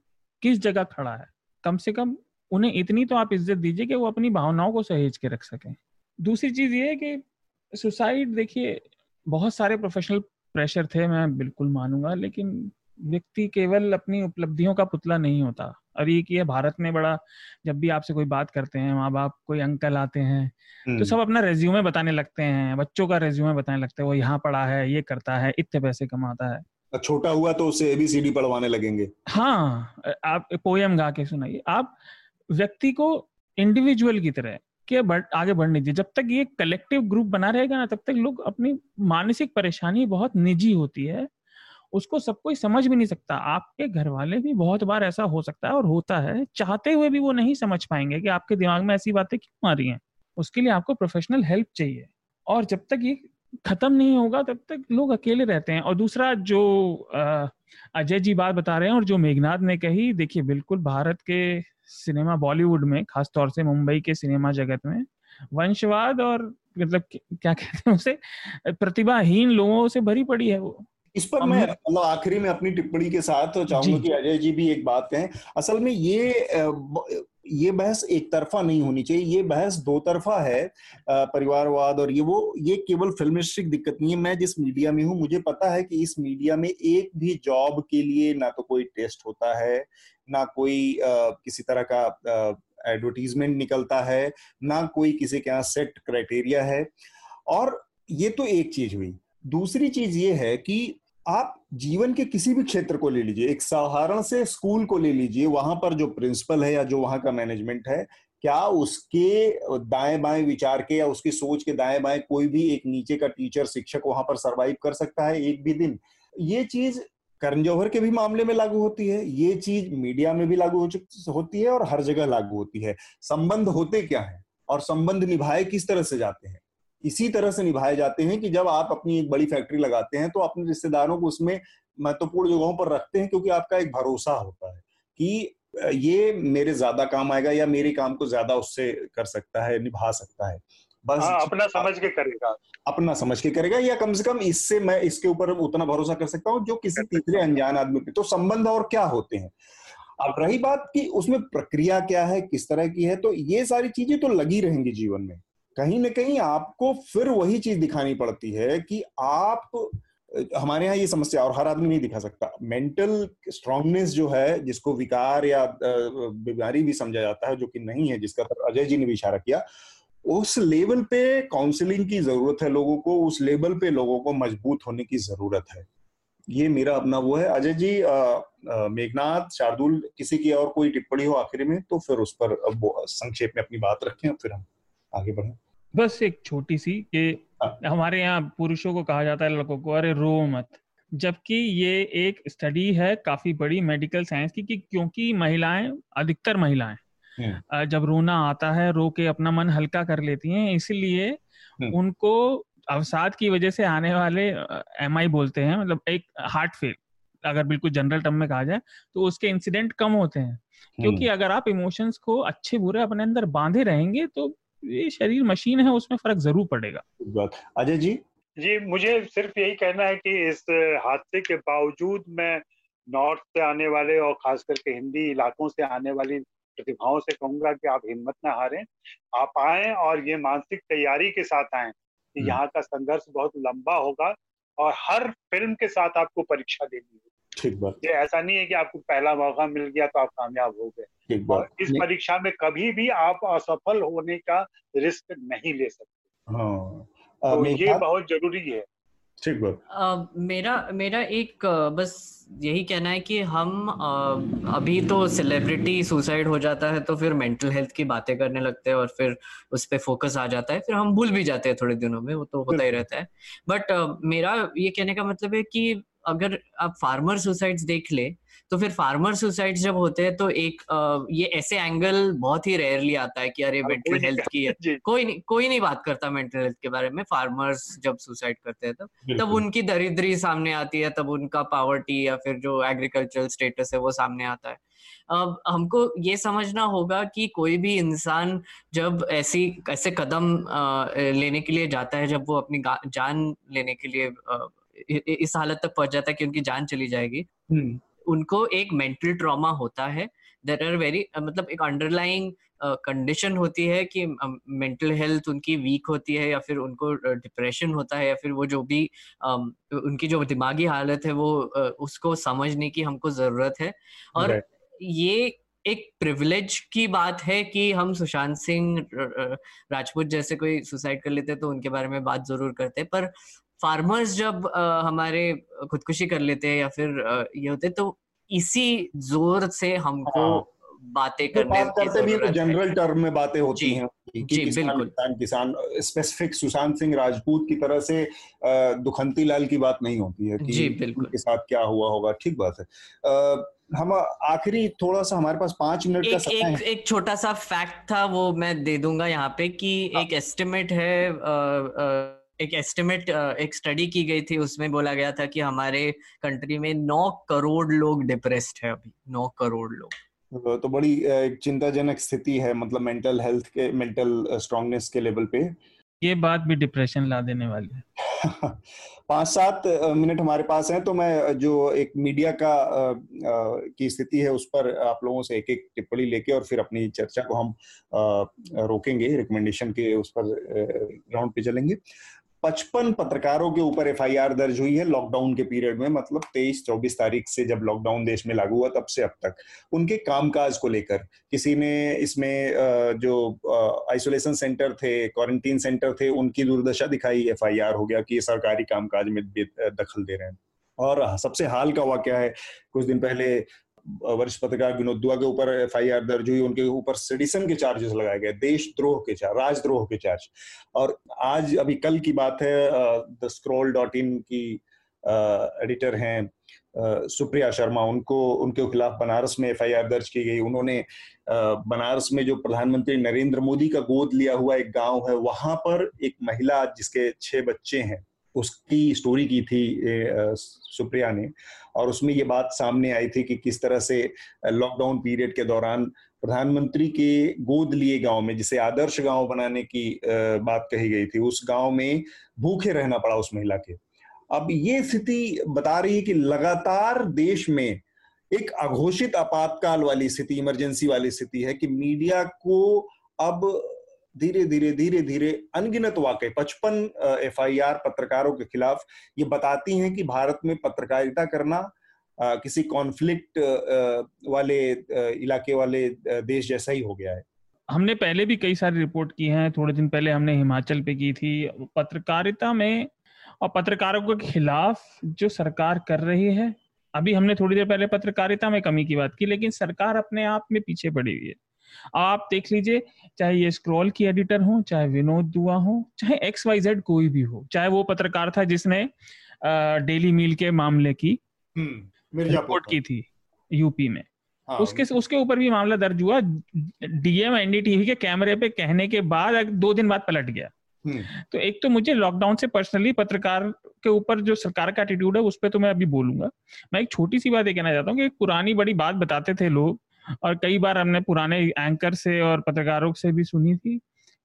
S4: किस जगह खड़ा है। कम से कम उन्हें इतनी तो आप इज़्ज़त दीजिए कि वो अपनी भावनाओं को सहेज के रख सकें। दूसरी चीज़ ये है कि सुसाइड देखिए, बहुत सारे प्रोफेशनल प्रेशर थे, मैं बिल्कुल मानूँगा, लेकिन व्यक्ति केवल अपनी उपलब्धियों का पुतला नहीं होता। और ये कि भारत में बड़ा जब भी आपसे कोई बात करते हैं माँ बाप कोई अंकल आते हैं तो हम्म। सब अपना रेज्यूमे बताने लगते हैं बच्चों का रेज्यूमे बताने लगते हैं वो यहाँ पढ़ा है ये करता है इतने पैसे कमाता है।
S2: छोटा हुआ तो उसे एबीसीडी पढ़वाने लगेंगे।
S4: हाँ आप पोयम गा के सुनाइए। आप व्यक्ति को इंडिविजुअल की तरह के बढ़, आगे बढ़ने दीजिए। जब तक ये कलेक्टिव ग्रुप बना रहेगा ना तब तक लोग अपनी मानसिक परेशानी बहुत निजी होती है। उसको सब कोई समझ भी नहीं सकता। आपके घर वाले भी बहुत बार ऐसा हो सकता है और होता है, चाहते हुए भी वो नहीं समझ पाएँगे कि आपके दिमाग में ऐसी बातें क्यों आ रही हैं। उसके लिए आपको प्रोफेशनल हेल्प चाहिए। और जब तक ये खत्म नहीं होगा, तब तक लोग अकेले रहते हैं। और दूसरा जो अजय जी बात बता रहे हैं और जो मेघनाथ ने कही, देखिए, बिल्कुल भारत के सिनेमा बॉलीवुड में, खासतौर से मुंबई के सिनेमा जगत में, वंशवाद और मतलब क्या कहते हैं उसे, प्रतिभाहीन लोगों से भरी पड़ी है वो।
S2: इस पर मैं मतलब आखिरी में अपनी टिप्पणी के साथ चाहूँगा कि अजय जी भी एक बात कहें। असल में ये ये बहस एक तरफा नहीं होनी चाहिए ये बहस दो तरफा है परिवारवाद और ये वो ये केवल फिल्मिस्टिक दिक्कत नहीं है। मैं जिस मीडिया में हूँ मुझे पता है कि इस मीडिया में एक भी जॉब के लिए ना तो कोई टेस्ट होता है ना कोई आ, किसी तरह का एडवर्टीजमेंट निकलता है ना कोई किसी के यहाँ सेट क्राइटेरिया है। और ये तो एक चीज़ हुई। दूसरी चीज़ ये है कि आप जीवन के किसी भी क्षेत्र को ले लीजिए, एक साधारण से स्कूल को ले लीजिए, वहाँ पर जो प्रिंसिपल है या जो वहाँ का मैनेजमेंट है, क्या उसके दाएँ बाएँ विचार के या उसकी सोच के दाएँ बाएँ कोई भी एक नीचे का टीचर, शिक्षक वहाँ पर सरवाइव कर सकता है एक भी दिन? ये चीज़ करण जौहर के भी मामले में लागू होती है, ये चीज़ मीडिया में भी लागू हो होती है और हर जगह लागू होती है। संबंध होते क्या है? और संबंध निभाए किस तरह से जाते हैं? इसी तरह से निभाए जाते हैं कि जब आप अपनी एक बड़ी फैक्ट्री लगाते हैं तो अपने रिश्तेदारों को उसमें महत्वपूर्ण जगहों पर रखते हैं क्योंकि आपका एक भरोसा होता है कि ये मेरे ज़्यादा काम आएगा या मेरे काम को ज़्यादा उससे कर सकता है निभा सकता है।
S5: बस हाँ, अपना समझ के करेगा।
S2: अपना समझ के करेगा या कम से कम इससे मैं इसके ऊपर उतना भरोसा कर सकता हूँ जो किसी तीसरे अनजान आदमी पे। तो संबंध और क्या होते हैं? अब रही बात कि उसमें प्रक्रिया क्या है किस तरह की है तो ये सारी चीज़ें तो लगी रहेंगी जीवन में। कहीं ना कहीं आपको फिर वही चीज़ दिखानी पड़ती है कि आप, हमारे यहाँ ये समस्या, और हर आदमी नहीं दिखा सकता। मेंटल स्ट्रांगनेस जो है, जिसको विकार या बीमारी भी समझा जाता है, जो कि नहीं है, जिसका अजय जी ने भी इशारा किया, उस लेवल पे काउंसलिंग की ज़रूरत है लोगों को, उस लेवल पे लोगों को मज़बूत होने की ज़रूरत है। ये मेरा अपना वो है। अजय जी मेघनाथ, शार्दुल, किसी की और कोई टिप्पणी हो आखिर में तो फिर उस पर संक्षेप में अपनी बात रखें फिर हम आगे बढ़े
S4: बस एक छोटी सी कि हाँ। हमारे यहाँ पुरुषों को कहा जाता है लड़कों को अरे रो मत जबकि ये एक स्टडी है काफ़ी बड़ी मेडिकल साइंस की कि क्योंकि महिलाएँ अधिकतर महिलाएँ हम्म। जब रोना आता है रो के अपना मन हल्का कर लेती हैं इसलिए हम्म। उनको अवसाद की वजह से आने वाले एम आई बोलते हैं मतलब एक हार्ट फेल अगर बिल्कुल जनरल टर्म में कहा जाए तो उसके इंसिडेंट कम होते हैं क्योंकि हम्म। अगर आप इमोशंस को अच्छे बुरे अपने अंदर बांधे रहेंगे तो ये शरीर मशीन है उसमें फ़र्क ज़रूर पड़ेगा।
S2: अजय जी?
S5: जी मुझे सिर्फ़ यही कहना है कि इस हादसे के बावजूद मैं नॉर्थ से आने वाले और खास करके हिंदी इलाकों से आने वाली प्रतिभाओं से कहूँगा कि आप हिम्मत ना हारें। आप आए और ये मानसिक तैयारी के साथ आए कि हम्म। यहाँ का संघर्ष बहुत लंबा होगा और हर फ़िल्म के साथ आपको परीक्षा देनी होगी। ठीक बात। ये ऐसा नहीं है कि आपको पहला मौका मिल गया तो आप कामयाब हो गए। और इस परीक्षा में कभी भी आप असफल होने का रिस्क नहीं ले सकते। हाँ। तो ये बहुत ज़रूरी है।
S3: ठीक बात। मेरा मेरा एक बस यही कहना है कि हम आ, अभी तो सेलिब्रिटी सुसाइड हो जाता है तो फिर मेंटल हेल्थ की बातें करने लगते हैं और फिर उस पर फोकस आ जाता है। फिर हम भूल भी जाते हैं थोड़े दिनों में वो तो होता ही रहता है। बट मेरा ये कहने का मतलब है कि अगर आप फार्मर सुसाइड्स देख ले तो फिर फार्मर सुसाइड जब होते हैं तो एक आ, ये ऐसे एंगल बहुत ही रेयरली आता है कि अरे मेंटल हेल्थ की है। कोई नहीं कोई नहीं बात करता मेंटल हेल्थ के बारे में। फार्मर्स जब सुसाइड करते हैं तब तब उनकी दरिद्री सामने आती है तब उनका पावर्टी या फिर जो एग्रीकल्चरल स्टेटस है वो सामने आता है। अब हमको ये समझना होगा कि कोई भी इंसान जब ऐसी ऐसे कदम लेने के लिए जाता है जब वो अपनी जान लेने के लिए इस हालत तक पहुँच जाता है कि उनकी जान चली जाएगी हम्म। उनको एक मेंटल ट्रॉमा होता है देर आर वेरी मतलब एक अंडरलाइंग कंडीशन होती है कि मेंटल हेल्थ उनकी वीक होती है या फिर उनको डिप्रेशन uh, होता है या फिर वो जो भी um, उनकी जो दिमागी हालत है वो uh, उसको समझने की हमको ज़रूरत है और right. ये एक प्रिविलेज की बात है कि हम सुशांत सिंह राजपूत जैसे कोई सुसाइड कर लेते तो उनके बारे में बात ज़रूर करते पर फार्मर्स जब आ, हमारे खुदकुशी कर लेते हैं या फिर आ, ये होते तो इसी ज़ोर से हमको हाँ। बातें करने
S2: बात करते भी तो जनरल टर्म में बातें होती हैं।
S3: कि जी, किसान,
S2: किसान किसान स्पेसिफिक सुशांत सिंह राजपूत की तरह से दुखंती लाल की बात नहीं होती है कि
S3: जी, बिल्कुल।
S2: के साथ क्या हुआ होगा ठीक बात है। आ, हम आखिरी थोड़ा सा हमारे पास पाँच मिनट
S3: का समय एक, एक छोटा सा फैक्ट था वो मैं दे दूँगा यहाँ पे कि हाँ। एक एस्टिमेट है आ, आ, एक एस्टिमेट एक स्टडी की गई थी उसमें बोला गया था कि हमारे कंट्री में नौ करोड़ लोग डिप्रेस्ड है अभी नौ करोड़ लोग।
S2: तो बड़ी एक चिंताजनक स्थिति है मतलब मेंटल हेल्थ के मेंटल स्ट्रांगनेस के लेवल पे।
S4: ये बात भी डिप्रेशन ला देने वाली है।
S2: पाँच सात मिनट हमारे पास हैं तो मैं जो एक मीडिया का आ, आ, की स्थिति है उस पर आप लोगों से एक एक टिप्पणी लेके और फिर अपनी चर्चा को हम आ, रोकेंगे रिकमेंडेशन के उस पर ग्राउंड पे चलेंगे। पचपन पत्रकारों के ऊपर एफआईआर दर्ज हुई है लॉकडाउन के पीरियड में मतलब तेईस, चौबीस तारीख से जब लॉकडाउन देश में लागू हुआ, तब से अब तक। उनके कामकाज को लेकर, किसी ने इसमें जो आइसोलेशन सेंटर थे क्वारंटीन सेंटर थे, उनकी दुर्दशा दिखाई एफआईआर हो गया कि ये सरकारी कामकाज में दखल दे रहे हैं। और सबसे हाल का वाक्य है, कुछ दिन पहले वरिष्ठ पत्रकार विनोद दुआ के ऊपर एफआईआर दर्ज हुई, उनके ऊपर सिडिसन के चार्जेस लगाए गए, देशद्रोह के चार्ज राजद्रोह के चार्ज और आज अभी कल की बात है द स्क्रॉल डॉट इन की एडिटर हैं सुप्रिया शर्मा, उनको, उनके खिलाफ बनारस में एफआईआर दर्ज की गई। उन्होंने बनारस में जो प्रधानमंत्री नरेंद्र मोदी का गोद लिया हुआ एक गाँव है, वहाँ पर एक महिला, जिसके छह बच्चे हैं उसकी स्टोरी की थी सुप्रिया ने। और उसमें ये बात सामने आई थी कि किस तरह से लॉकडाउन पीरियड के दौरान प्रधानमंत्री के गोद लिए गाँव में, जिसे आदर्श गाँव बनाने की बात कही गई थी, उस गाँव में भूखे रहना पड़ा उस महिला के। अब ये स्थिति बता रही है कि लगातार देश में एक अघोषित आपातकाल वाली स्थिति इमरजेंसी वाली स्थिति है कि मीडिया को अब धीरे धीरे धीरे धीरे अनगिनत वाकई पचपन एफ़ पत्रकारों के खिलाफ ये बताती हैं कि भारत में पत्रकारिता करना आ, किसी कॉन्फ्लिक्ट वाले इलाके वाले देश जैसा ही हो गया है।
S4: हमने पहले भी कई सारी रिपोर्ट की हैं थोड़े दिन पहले हमने हिमाचल पे की थी। पत्रकारिता में और पत्रकारों के खिलाफ जो सरकार कर रही है अभी हमने थोड़ी देर पहले पत्रकारिता में कमी की बात की लेकिन सरकार अपने आप में पीछे पड़ी हुई है। आप देख लीजिए चाहे ये स्क्रॉल की एडिटर हो चाहे विनोद दुआ हो चाहे एक्स वाई जेड कोई भी हो चाहे वो पत्रकार था जिसने डेली मील के मामले की हम्म, रिपोर्ट की। थी यूपी में। हाँ, उसके उसके ऊपर भी मामला दर्ज हुआ। डीएम एनडीटीवी के कैमरे पे कहने के बाद दो दिन बाद पलट गया। हम्म। तो एक तो मुझे लॉकडाउन से पर्सनली पत्रकार के ऊपर जो सरकार का एटीट्यूड है उस पर तो मैं अभी बोलूँगा। मैं एक छोटी सी बात ये कहना चाहता हूँ कि एक पुरानी बड़ी बात बताते थे लोग और कई बार हमने पुराने एंकर से और पत्रकारों से भी सुनी थी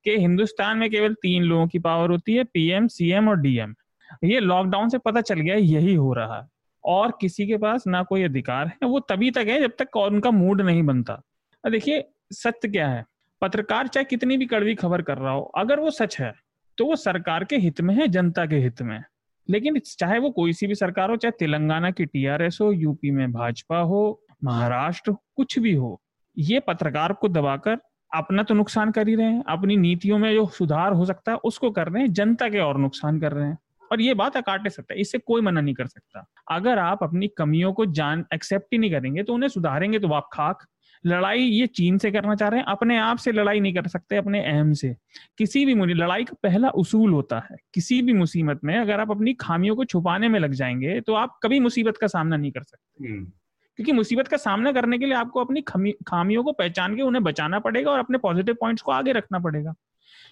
S4: कि हिंदुस्तान में केवल तीन लोगों की पावर होती है पीएम सीएम और डीएम ये लॉकडाउन से पता चल गया, यही हो रहा है। और किसी के पास ना कोई अधिकार है, वो तभी तक है जब तक उनका मूड नहीं बनता। देखिए, सत्य क्या है? पत्रकार चाहे कितनी भी कड़वी खबर कर रहा हो, अगर वो सच है तो वो सरकार के हित में है, जनता के हित में। लेकिन चाहे वो कोई सी भी सरकार हो, चाहे तेलंगाना की टीआरएस हो यूपी में भाजपा हो महाराष्ट्र कुछ भी हो, ये पत्रकार को दबाकर अपना तो नुकसान कर ही रहे हैं। अपनी नीतियों में जो सुधार हो सकता है, उसको कर रहे हैं। जनता के और नुकसान कर रहे हैं। और ये बात अकाटे सकता। है इससे कोई मना नहीं कर सकता। अगर आप अपनी कमियों को जान एक्सेप्ट ही नहीं करेंगे तो उन्हें सुधारेंगे तो आप खाक। लड़ाई ये चीन से करना चाह रहे हैं। अपने आप से लड़ाई नहीं कर सकते, अपने अहम से। किसी भी लड़ाई का पहला उसूल होता है। किसी भी मुसीबत में अगर आप अपनी खामियों को छुपाने में लग जाएँगे तो आप कभी मुसीबत का सामना नहीं कर सकते। हम्म। क्योंकि मुसीबत का सामना करने के लिए आपको अपनी खामियों को पहचान के उन्हें बचाना पड़ेगा और अपने पॉजिटिव पॉइंट्स को आगे रखना पड़ेगा।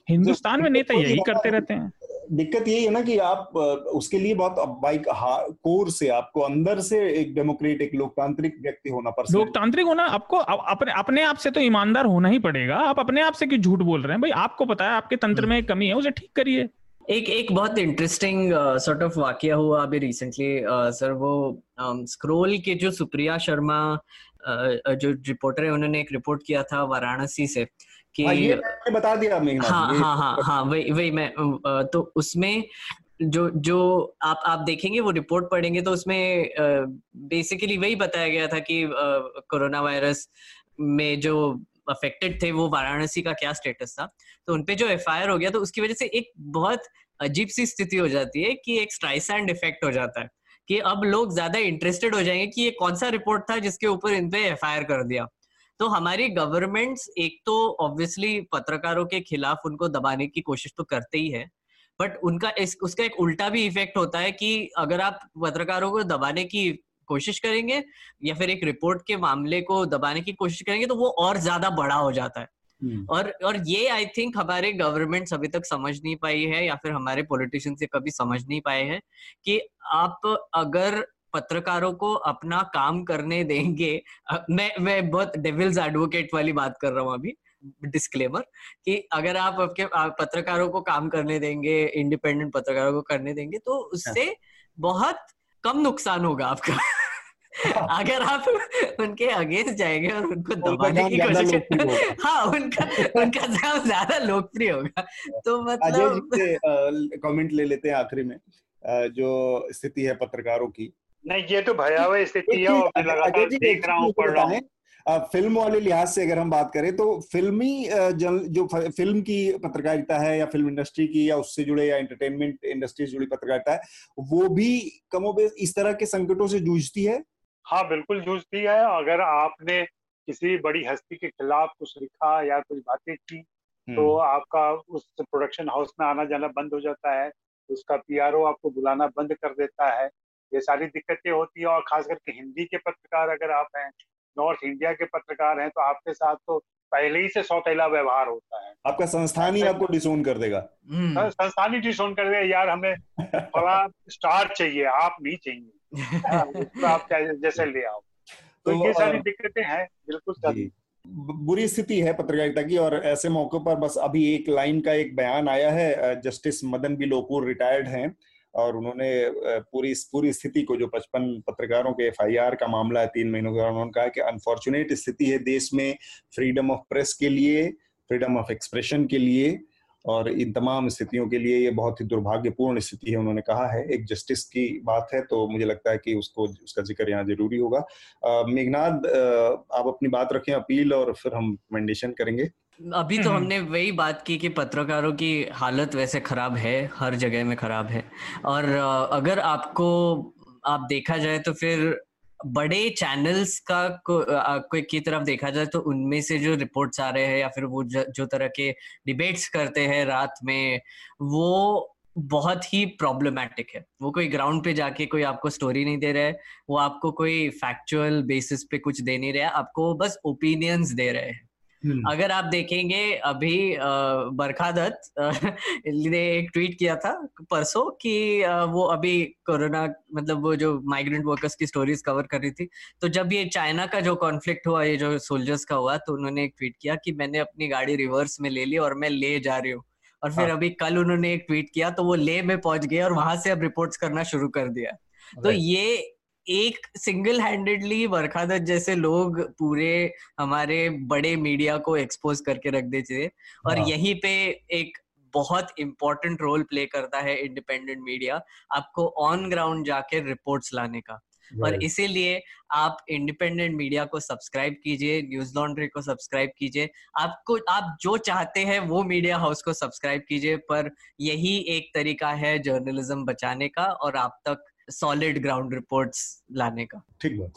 S4: हिंदुस्तान में नेता यही करते रहते हैं।
S2: दिक्कत यही है ना कि आप उसके लिए बहुत बाइक कोर से आपको अंदर से एक डेमोक्रेटिक लोकतांत्रिक व्यक्ति होना पड़ता
S4: लोकतांत्रिक होना आपको अपने अपने आप से तो ईमानदार होना ही पड़ेगा। आप अपने आप से क्यों झूठ बोल रहे हैं? भाई आपको पता है आपके तंत्र में कमी है उसे ठीक करिए।
S3: एक एक बहुत इंटरेस्टिंग सॉर्ट ऑफ़ वाकया हुआ अभी रिसेंटली सर uh, वो स्क्रोल um, के जो सुप्रिया शर्मा uh, जो रिपोर्टर है उन्होंने एक रिपोर्ट किया था वाराणसी से
S2: कि हाँ, ये बता दिया
S3: हाँ हाँ हाँ हाँ वही वही मैं uh, तो उसमें जो जो आप आप देखेंगे वो रिपोर्ट पढ़ेंगे तो उसमें बेसिकली वही बताया गया था कि कोरोना वायरस में जो अफेक्टेड थे वो वाराणसी का क्या स्टेटस था? तो उनपे जो एफ़ हो गया तो उसकी वजह से एक बहुत अजीब सी स्थिति हो जाती है कि एक स्ट्राइसैंड इफ़ेक्ट हो जाता है कि अब लोग ज़्यादा इंटरेस्टेड हो जाएँगे कि ये कौन सा रिपोर्ट था जिसके ऊपर इन पे एफ़ कर दिया तो हमारी गवर्नमेंट्स एक तो ऑब्वियसली पत्रकारों के खिलाफ उनको दबाने की कोशिश तो करते ही है बट उनका इस, उसका एक उल्टा भी इफ़ेक्ट होता है कि अगर आप पत्रकारों को दबाने की कोशिश करेंगे या फिर एक रिपोर्ट के मामले को दबाने की कोशिश करेंगे तो वो और ज़्यादा बड़ा हो जाता है। और और ये आई थिंक हमारे गवर्नमेंट अभी तक समझ नहीं पाई है या फिर हमारे पॉलिटिशियन से कभी समझ नहीं पाए हैं कि आप अगर पत्रकारों को अपना काम करने देंगे मैं मैं बहुत डेविल्स एडवोकेट वाली बात कर रहा हूँ अभी डिस्क्लेमर कि अगर आप आपके पत्रकारों को काम करने देंगे इंडिपेंडेंट पत्रकारों को करने देंगे तो उससे बहुत कम नुकसान होगा आपका। अगर आप उनके अगेंस्ट जाएँगे और उनको दबाने की कोशिश हाँ उनका उनका नाम ज़्यादा लोकप्रिय होगा। तो
S2: मतलब कमेंट ले लेते हैं आखिरी में जो स्थिति है पत्रकारों की।
S5: नहीं ये तो भयावह स्थिति है और मैं लगातार देख रहा हूँ पढ़ रहा हूँ।
S2: फ़िल्म वाले लिहाज से अगर हम बात करें तो फिल्मी जो फ़िल्म की पत्रकारिता है या फ़िल्म इंडस्ट्री की या उससे जुड़े या एंटरटेनमेंट इंडस्ट्री से जुड़ी पत्रकारिता है वो भी कमोबेश इस तरह के संकटों से जूझती है
S5: हाँ बिल्कुल जूझती है। अगर आपने किसी बड़ी हस्ती के खिलाफ कुछ लिखा या कुछ बातें की तो हम्म। आपका उस प्रोडक्शन हाउस में आना जाना बंद हो जाता है। उसका पीआरओ आपको बुलाना बंद कर देता है। ये सारी दिक्कतें होती है और खास करके हिंदी के पत्रकार अगर आप हैं नॉर्थ इंडिया के पत्रकार हैं तो आपके साथ तो पहले ही से सौतेला व्यवहार होता है।
S2: आपका संस्थान ही आपको डिसोन कर देगा।
S5: संस्थान ही डिसोन कर देगा। यार हमें थोड़ा स्टार चाहिए आप नहीं चाहिए। तो आप जैसे ले आओ। तो, तो ये सारी दिक्कतें हैं बिल्कुल
S2: बुरी स्थिति है पत्रकारिता की और ऐसे मौके पर बस अभी एक लाइन का एक बयान आया है justice Madan B Lokur retired हैं और उन्होंने पूरी पूरी स्थिति को जो पचपन पत्रकारों के एफआईआर का मामला है तीन महीनों का उन्होंने कहा कि अनफॉर्चुनेट स्थिति है देश में फ्रीडम ऑफ़ प्रेस के लिए फ्रीडम ऑफ़ एक्सप्रेशन के लिए। और इन तमाम स्थितियों के लिए ये बहुत ही दुर्भाग्यपूर्ण स्थिति है उन्होंने कहा है। एक जस्टिस की बात है तो मुझे लगता है कि उसको उसका ज़िक्र यहाँ ज़रूरी होगा। मेघनाथ आप अपनी बात रखें अपील और फिर हम रिकमेंडेशन करेंगे।
S3: अभी तो हमने वही बात की कि पत्रकारों की हालत वैसे खराब है हर जगह में खराब है। और अगर आपको आप देखा जाए तो फिर बड़े चैनल्स का को, को की तरफ़ देखा जाए तो उनमें से जो रिपोर्ट्स आ रहे हैं या फिर वो ज, जो तरह के डिबेट्स करते हैं रात में वो बहुत ही प्रॉब्लमेटिक है वो कोई ग्राउंड पे जाके कोई आपको स्टोरी नहीं दे रहा है वो आपको कोई फैक्चुअल बेसिस पे कुछ दे नहीं रहा है आपको बस ओपिनियंस दे रहे हैं। अगर आप देखेंगे अभी बरखा दत्त ने एक ट्वीट किया था परसों कि वो अभी कोरोना मतलब वो जो माइग्रेंट वर्कर्स की स्टोरीज कवर कर रही थी तो जब ये चाइना का जो कॉन्फ्लिक्ट हुआ ये जो सोल्जर्स का हुआ तो उन्होंने एक ट्वीट किया कि मैंने अपनी गाड़ी रिवर्स में ले ली और मैं ले जा रही हूँ। और फिर हाँ. अभी कल उन्होंने एक ट्वीट किया तो वो ले में पहुँच गए और वहाँ से अब रिपोर्ट्स करना शुरू कर दिया। तो ये एक सिंगल हैंडेडली वर्खादत जैसे लोग पूरे हमारे बड़े मीडिया को एक्सपोज करके रख देते और हाँ। यहीं पे एक बहुत इंपॉर्टेंट रोल प्ले करता है इंडिपेंडेंट मीडिया आपको ऑन ग्राउंड जाके रिपोर्ट्स लाने का। और इसीलिए आप इंडिपेंडेंट मीडिया को सब्सक्राइब कीजिए न्यूज़ लॉन्ड्री को सब्सक्राइब कीजिए। आपको आप जो चाहते हैं वो मीडिया हाउस को सब्सक्राइब कीजिए पर यही एक तरीका है जर्नलिज्म बचाने का और आप तक सॉलिड ग्राउंड रिपोर्ट्स लाने का।
S2: ठीक बात।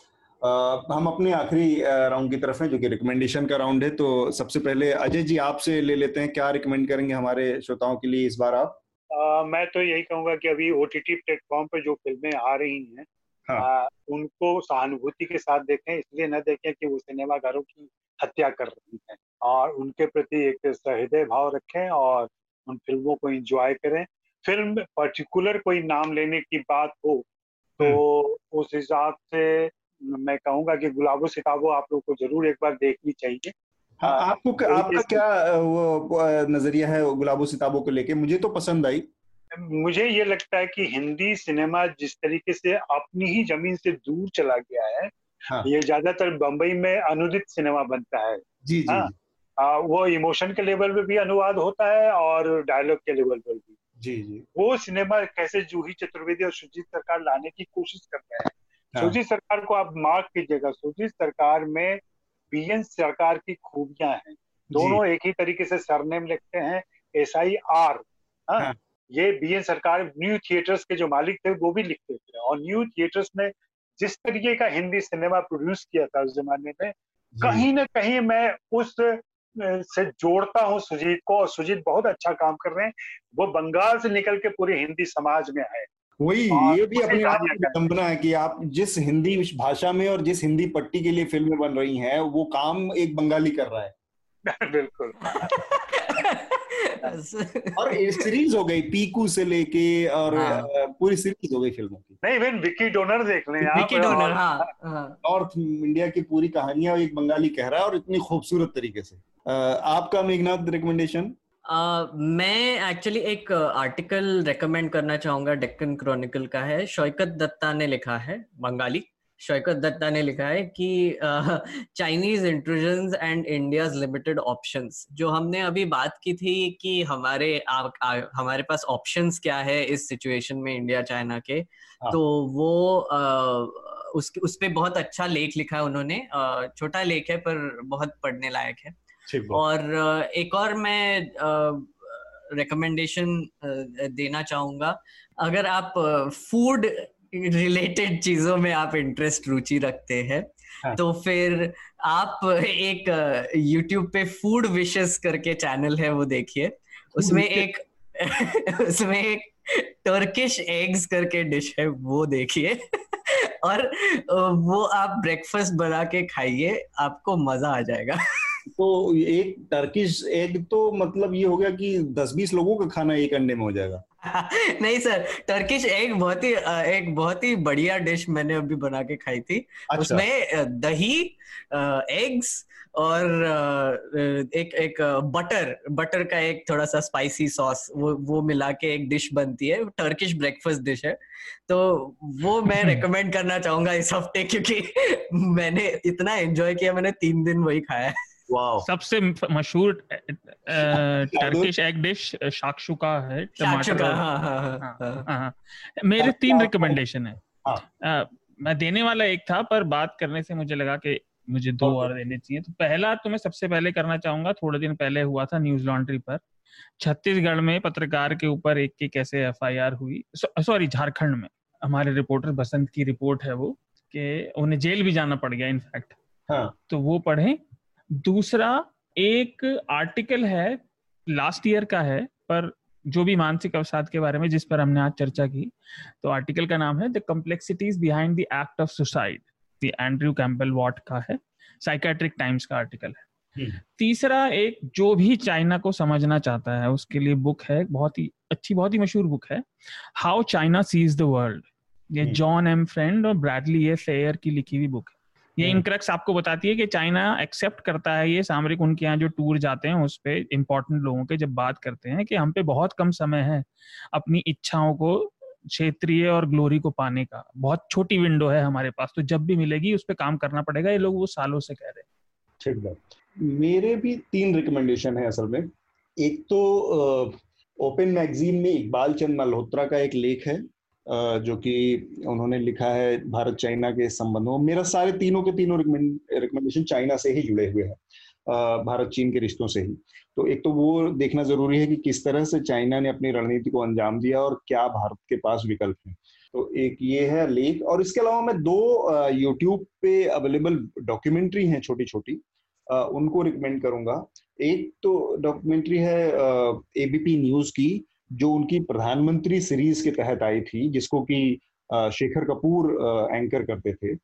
S2: हम अपने आखिरी राउंड की तरफ़ हैं जो कि रिकमेंडेशन का राउंड है तो सबसे पहले अजय जी आपसे ले लेते हैं क्या रिकमेंड करेंगे हमारे श्रोताओं के लिए इस बार आप?
S5: आ, मैं तो यही कहूँगा कि अभी ओ टी टी प्लेटफॉर्म पर जो फ़िल्में आ रही हैं हाँ. आ, उनको सहानुभूति के साथ देखें इसलिए न देखें कि वो सिनेमा घरों की हत्या कर रही हैं। और उनके प्रति एक सहृदय भाव रखें और उन फ़िल्मों को एंजॉय करें। फ़िल्म पर्टिकुलर कोई नाम लेने की बात हो तो हम्म। उस हिसाब से मैं कहूँगा कि गुलाबो सिताबो आप लोग को ज़रूर एक बार देखनी चाहिए।
S2: हाँ, आपको आपका क्या वो नज़रिया है गुलाबो सिताबो को लेके? मुझे तो पसंद आई।
S5: मुझे ये लगता है कि हिंदी सिनेमा जिस तरीके से अपनी ही ज़मीन से दूर चला गया है हाँ। ये ज़्यादातर बम्बई में अनुदित सिनेमा बनता है।
S2: जी जी। हाँ,
S5: आ, वो इमोशन के लेवल पे भी अनुवाद होता है और डायलॉग के लेवल पर भी।
S2: जी जी।
S5: वो सिनेमा कैसे जूही चतुर्वेदी और सुजीत सरकार लाने की कोशिश कर रहे हैं। हाँ। सुजीत सरकार को आप मार्क कीजिएगा। सुजीत सरकार में बीएन सरकार की खूबियाँ हैं। दोनों एक ही तरीके से सरनेम लिखते हैं एस आई आर ये B N Sarkar New Theatres के जो मालिक थे वो भी लिखते थे। और न्यू थिएटर्स ने जिस तरीके का हिंदी सिनेमा प्रोड्यूस किया था उस जमाने में कहीं ना कहीं मैं उस से जोड़ता हूँ सुजीत को और सुजीत बहुत अच्छा काम कर रहे हैं। वो बंगाल से निकल के पूरे हिंदी समाज में आए
S2: वही ये भी अपने आप की विडंबना है कि आप जिस हिंदी भाषा में और जिस हिंदी पट्टी के लिए फ़िल्में बन रही हैं वो काम एक बंगाली कर रहा है।
S5: बिल्कुल।
S2: और सीरीज़ हो गई पीकू से लेके और हाँ। पूरी सीरीज़ हो गई फ़िल्मों की।
S5: नहीं इवन विकी डोनर देख लें
S3: विकी डोनर हाँ, हाँ।
S2: नॉर्थ इंडिया की पूरी कहानियाँ एक बंगाली कह रहा है और इतनी खूबसूरत तरीके से। आपका मेघनाथ रिकमेंडेशन
S3: Uh, मैं एक्चुअली एक आर्टिकल uh, रेकमेंड करना चाहूँगा डेक्कन क्रॉनिकल का है। शौकत दत्ता ने लिखा है बंगाली। शौकत दत्ता ने लिखा है कि Chinese intrusion and India limited options जो हमने अभी बात की थी कि हमारे आ, आ, हमारे पास ऑप्शंस क्या है इस सिचुएशन में इंडिया चाइना के हाँ. तो वो आ, उस उस पे बहुत अच्छा लेख लिखा है उन्होंने। छोटा लेख है पर बहुत पढ़ने लायक है। और एक और मैं रिकमेंडेशन देना चाहूँगा। अगर आप फ़ूड रिलेटेड चीज़ों में आप इंटरेस्ट रुचि रखते हैं हाँ. तो फिर आप एक यूट्यूब पे फ़ूड विशेस करके चैनल है वो देखिए। उसमें एक उसमें एक टर्किश एग्स करके डिश है वो देखिए। और वो आप ब्रेकफास्ट बना के खाइए आपको मज़ा आ जाएगा।
S2: तो एक टर्किश एग तो मतलब ये हो गया कि दस बीस लोगों का खाना एक अंडे में हो जाएगा।
S3: नहीं सर टर्किश एग बहुत ही एक बहुत ही बढ़िया डिश मैंने अभी बना के खाई थी। अच्छा। उसमें दही एग्स और एक एक बटर बटर का एक थोड़ा सा स्पाइसी सॉस वो वो मिला के एक डिश बनती है। टर्किश ब्रेकफास्ट डिश है। तो वो मैं रेकमेंड करना चाहूँगा इस हफ़्ते क्योंकि मैंने इतना एंजॉय किया मैंने तीन दिन वही खाया है।
S4: सबसे मशहूर टर्किश एग डिश शाक्षुका है टमाटर हाँ, हाँ, हाँ, मेरे तीन रिकमेंडेशन है। मैं देने वाला एक था पर बात करने से मुझे लगा कि मुझे दो और देने चाहिए। तो पहला तो मैं सबसे पहले करना चाहूँगा थोड़े दिन पहले हुआ था न्यूज़ लॉन्ड्री पर। छत्तीसगढ़ में पत्रकार के ऊपर एक की कैसे एफआईआर हुई सॉरी झारखंड में। हमारे रिपोर्टर बसंत की रिपोर्ट है वो कि उन्हें जेल भी जाना पड़ गया इनफैक्ट हाँ. तो वो पढ़े दूसरा एक आर्टिकल है लास्ट ईयर का है पर जो भी मानसिक अवसाद के बारे में जिस पर हमने आज चर्चा की तो आर्टिकल का नाम है the complexities behind the act of suicide the Andrew Campbell what का है साइकेट्रिक टाइम्स का आर्टिकल है। हम्म। तीसरा एक जो भी चाइना को समझना चाहता है उसके लिए बुक है बहुत ही अच्छी बहुत ही मशहूर बुक है how China sees the world ये जॉन एम फ्रेंड और ब्रैडली ए सेयर की लिखी हुई बुक है। ये इनक्रक्स हम्म। आपको बताती है कि चाइना एक्सेप्ट करता है ये सामरिक उनके यहाँ जो टूर जाते हैं उस पर इम्पोर्टेंट लोगों के जब बात करते हैं कि हम पे बहुत कम समय है अपनी इच्छाओं को क्षेत्रीय और ग्लोरी को पाने का। बहुत छोटी विंडो है हमारे पास तो जब भी मिलेगी उस पर काम करना पड़ेगा ये लोग वो सालों से कह रहे हैं।
S2: ठीक है मेरे भी तीन रिकमेंडेशन है असल में। एक तो ओपन मैगजीन में इकबाल चंद मल्होत्रा का एक लेख है जो कि उन्होंने लिखा है भारत चाइना के संबंधों मेरा सारे तीनों के तीनों रिकमेंडेशन चाइना से ही जुड़े हुए हैं भारत चीन के रिश्तों से ही। तो एक तो वो देखना ज़रूरी है कि किस तरह से चाइना ने अपनी रणनीति को अंजाम दिया और क्या भारत के पास विकल्प है। तो एक ये है लेख, और इसके अलावा मैं दो यूट्यूब पे अवेलेबल डॉक्यूमेंट्री हैं छोटी छोटी उनको रिकमेंड करूँगा। एक तो डॉक्यूमेंट्री है एबीपी न्यूज़ की जो उनकी प्रधानमंत्री सीरीज़ के तहत आई थी, जिसको कि शेखर कपूर एंकर करते थे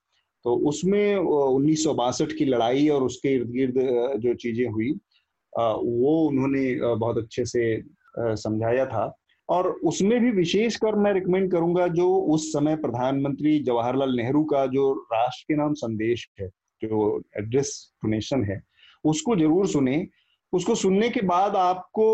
S2: तो उसमें उन्नीस सौ बासठ की लड़ाई और उसके इर्द गिर्द जो चीज़ें हुई वो उन्होंने बहुत अच्छे से समझाया था। और उसमें भी विशेषकर मैं रिकमेंड करूँगा जो उस समय प्रधानमंत्री जवाहरलाल नेहरू का जो राष्ट्र के नाम संदेश है, जो एड्रेस टू नेशन है, उसको ज़रूर सुने। उसको सुनने के बाद आपको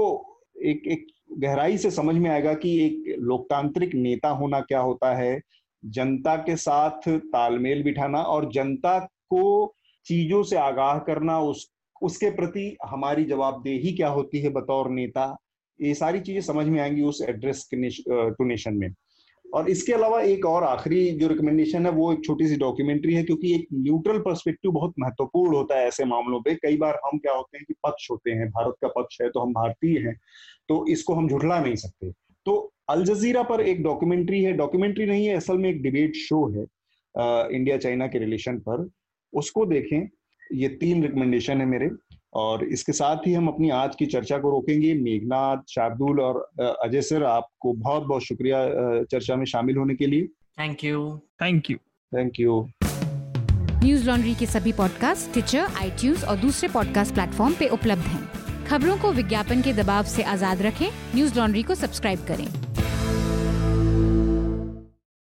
S2: एक एक गहराई से समझ में आएगा कि एक लोकतांत्रिक नेता होना क्या होता है, जनता के साथ तालमेल बिठाना और जनता को चीज़ों से आगाह करना, उस, उसके प्रति हमारी जवाबदेही क्या होती है बतौर नेता, ये सारी चीज़ें समझ में आएँगी उस एड्रेस टू नेशन में। और इसके अलावा एक और आखिरी जो रिकमेंडेशन है वो एक छोटी सी डॉक्यूमेंट्री है क्योंकि एक न्यूट्रल पर्सपेक्टिव बहुत महत्वपूर्ण होता है ऐसे मामलों पे। कई बार हम क्या होते हैं कि पक्ष होते हैं भारत का पक्ष है तो हम भारतीय हैं तो इसको हम झुठला नहीं सकते। तो अल जजीरा पर एक डॉक्यूमेंट्री है। डॉक्यूमेंट्री नहीं है असल में एक डिबेट शो है आ, इंडिया चाइना के रिलेशन पर। उसको देखें ये तीन रिकमेंडेशन है मेरे। और इसके साथ ही हम अपनी आज की चर्चा को रोकेंगे। मेघनाथ शार्दुल और अजय सर आपको बहुत बहुत शुक्रिया चर्चा में शामिल होने के लिए।
S3: Thank you
S4: thank you
S2: thank you
S1: Newslaundry के सभी पॉडकास्ट ट्विटर आई और दूसरे पॉडकास्ट प्लेटफॉर्म पे उपलब्ध हैं। खबरों को विज्ञापन के दबाव से आज़ाद रखें। न्यूज़ लॉन्ड्री को सब्सक्राइब करें।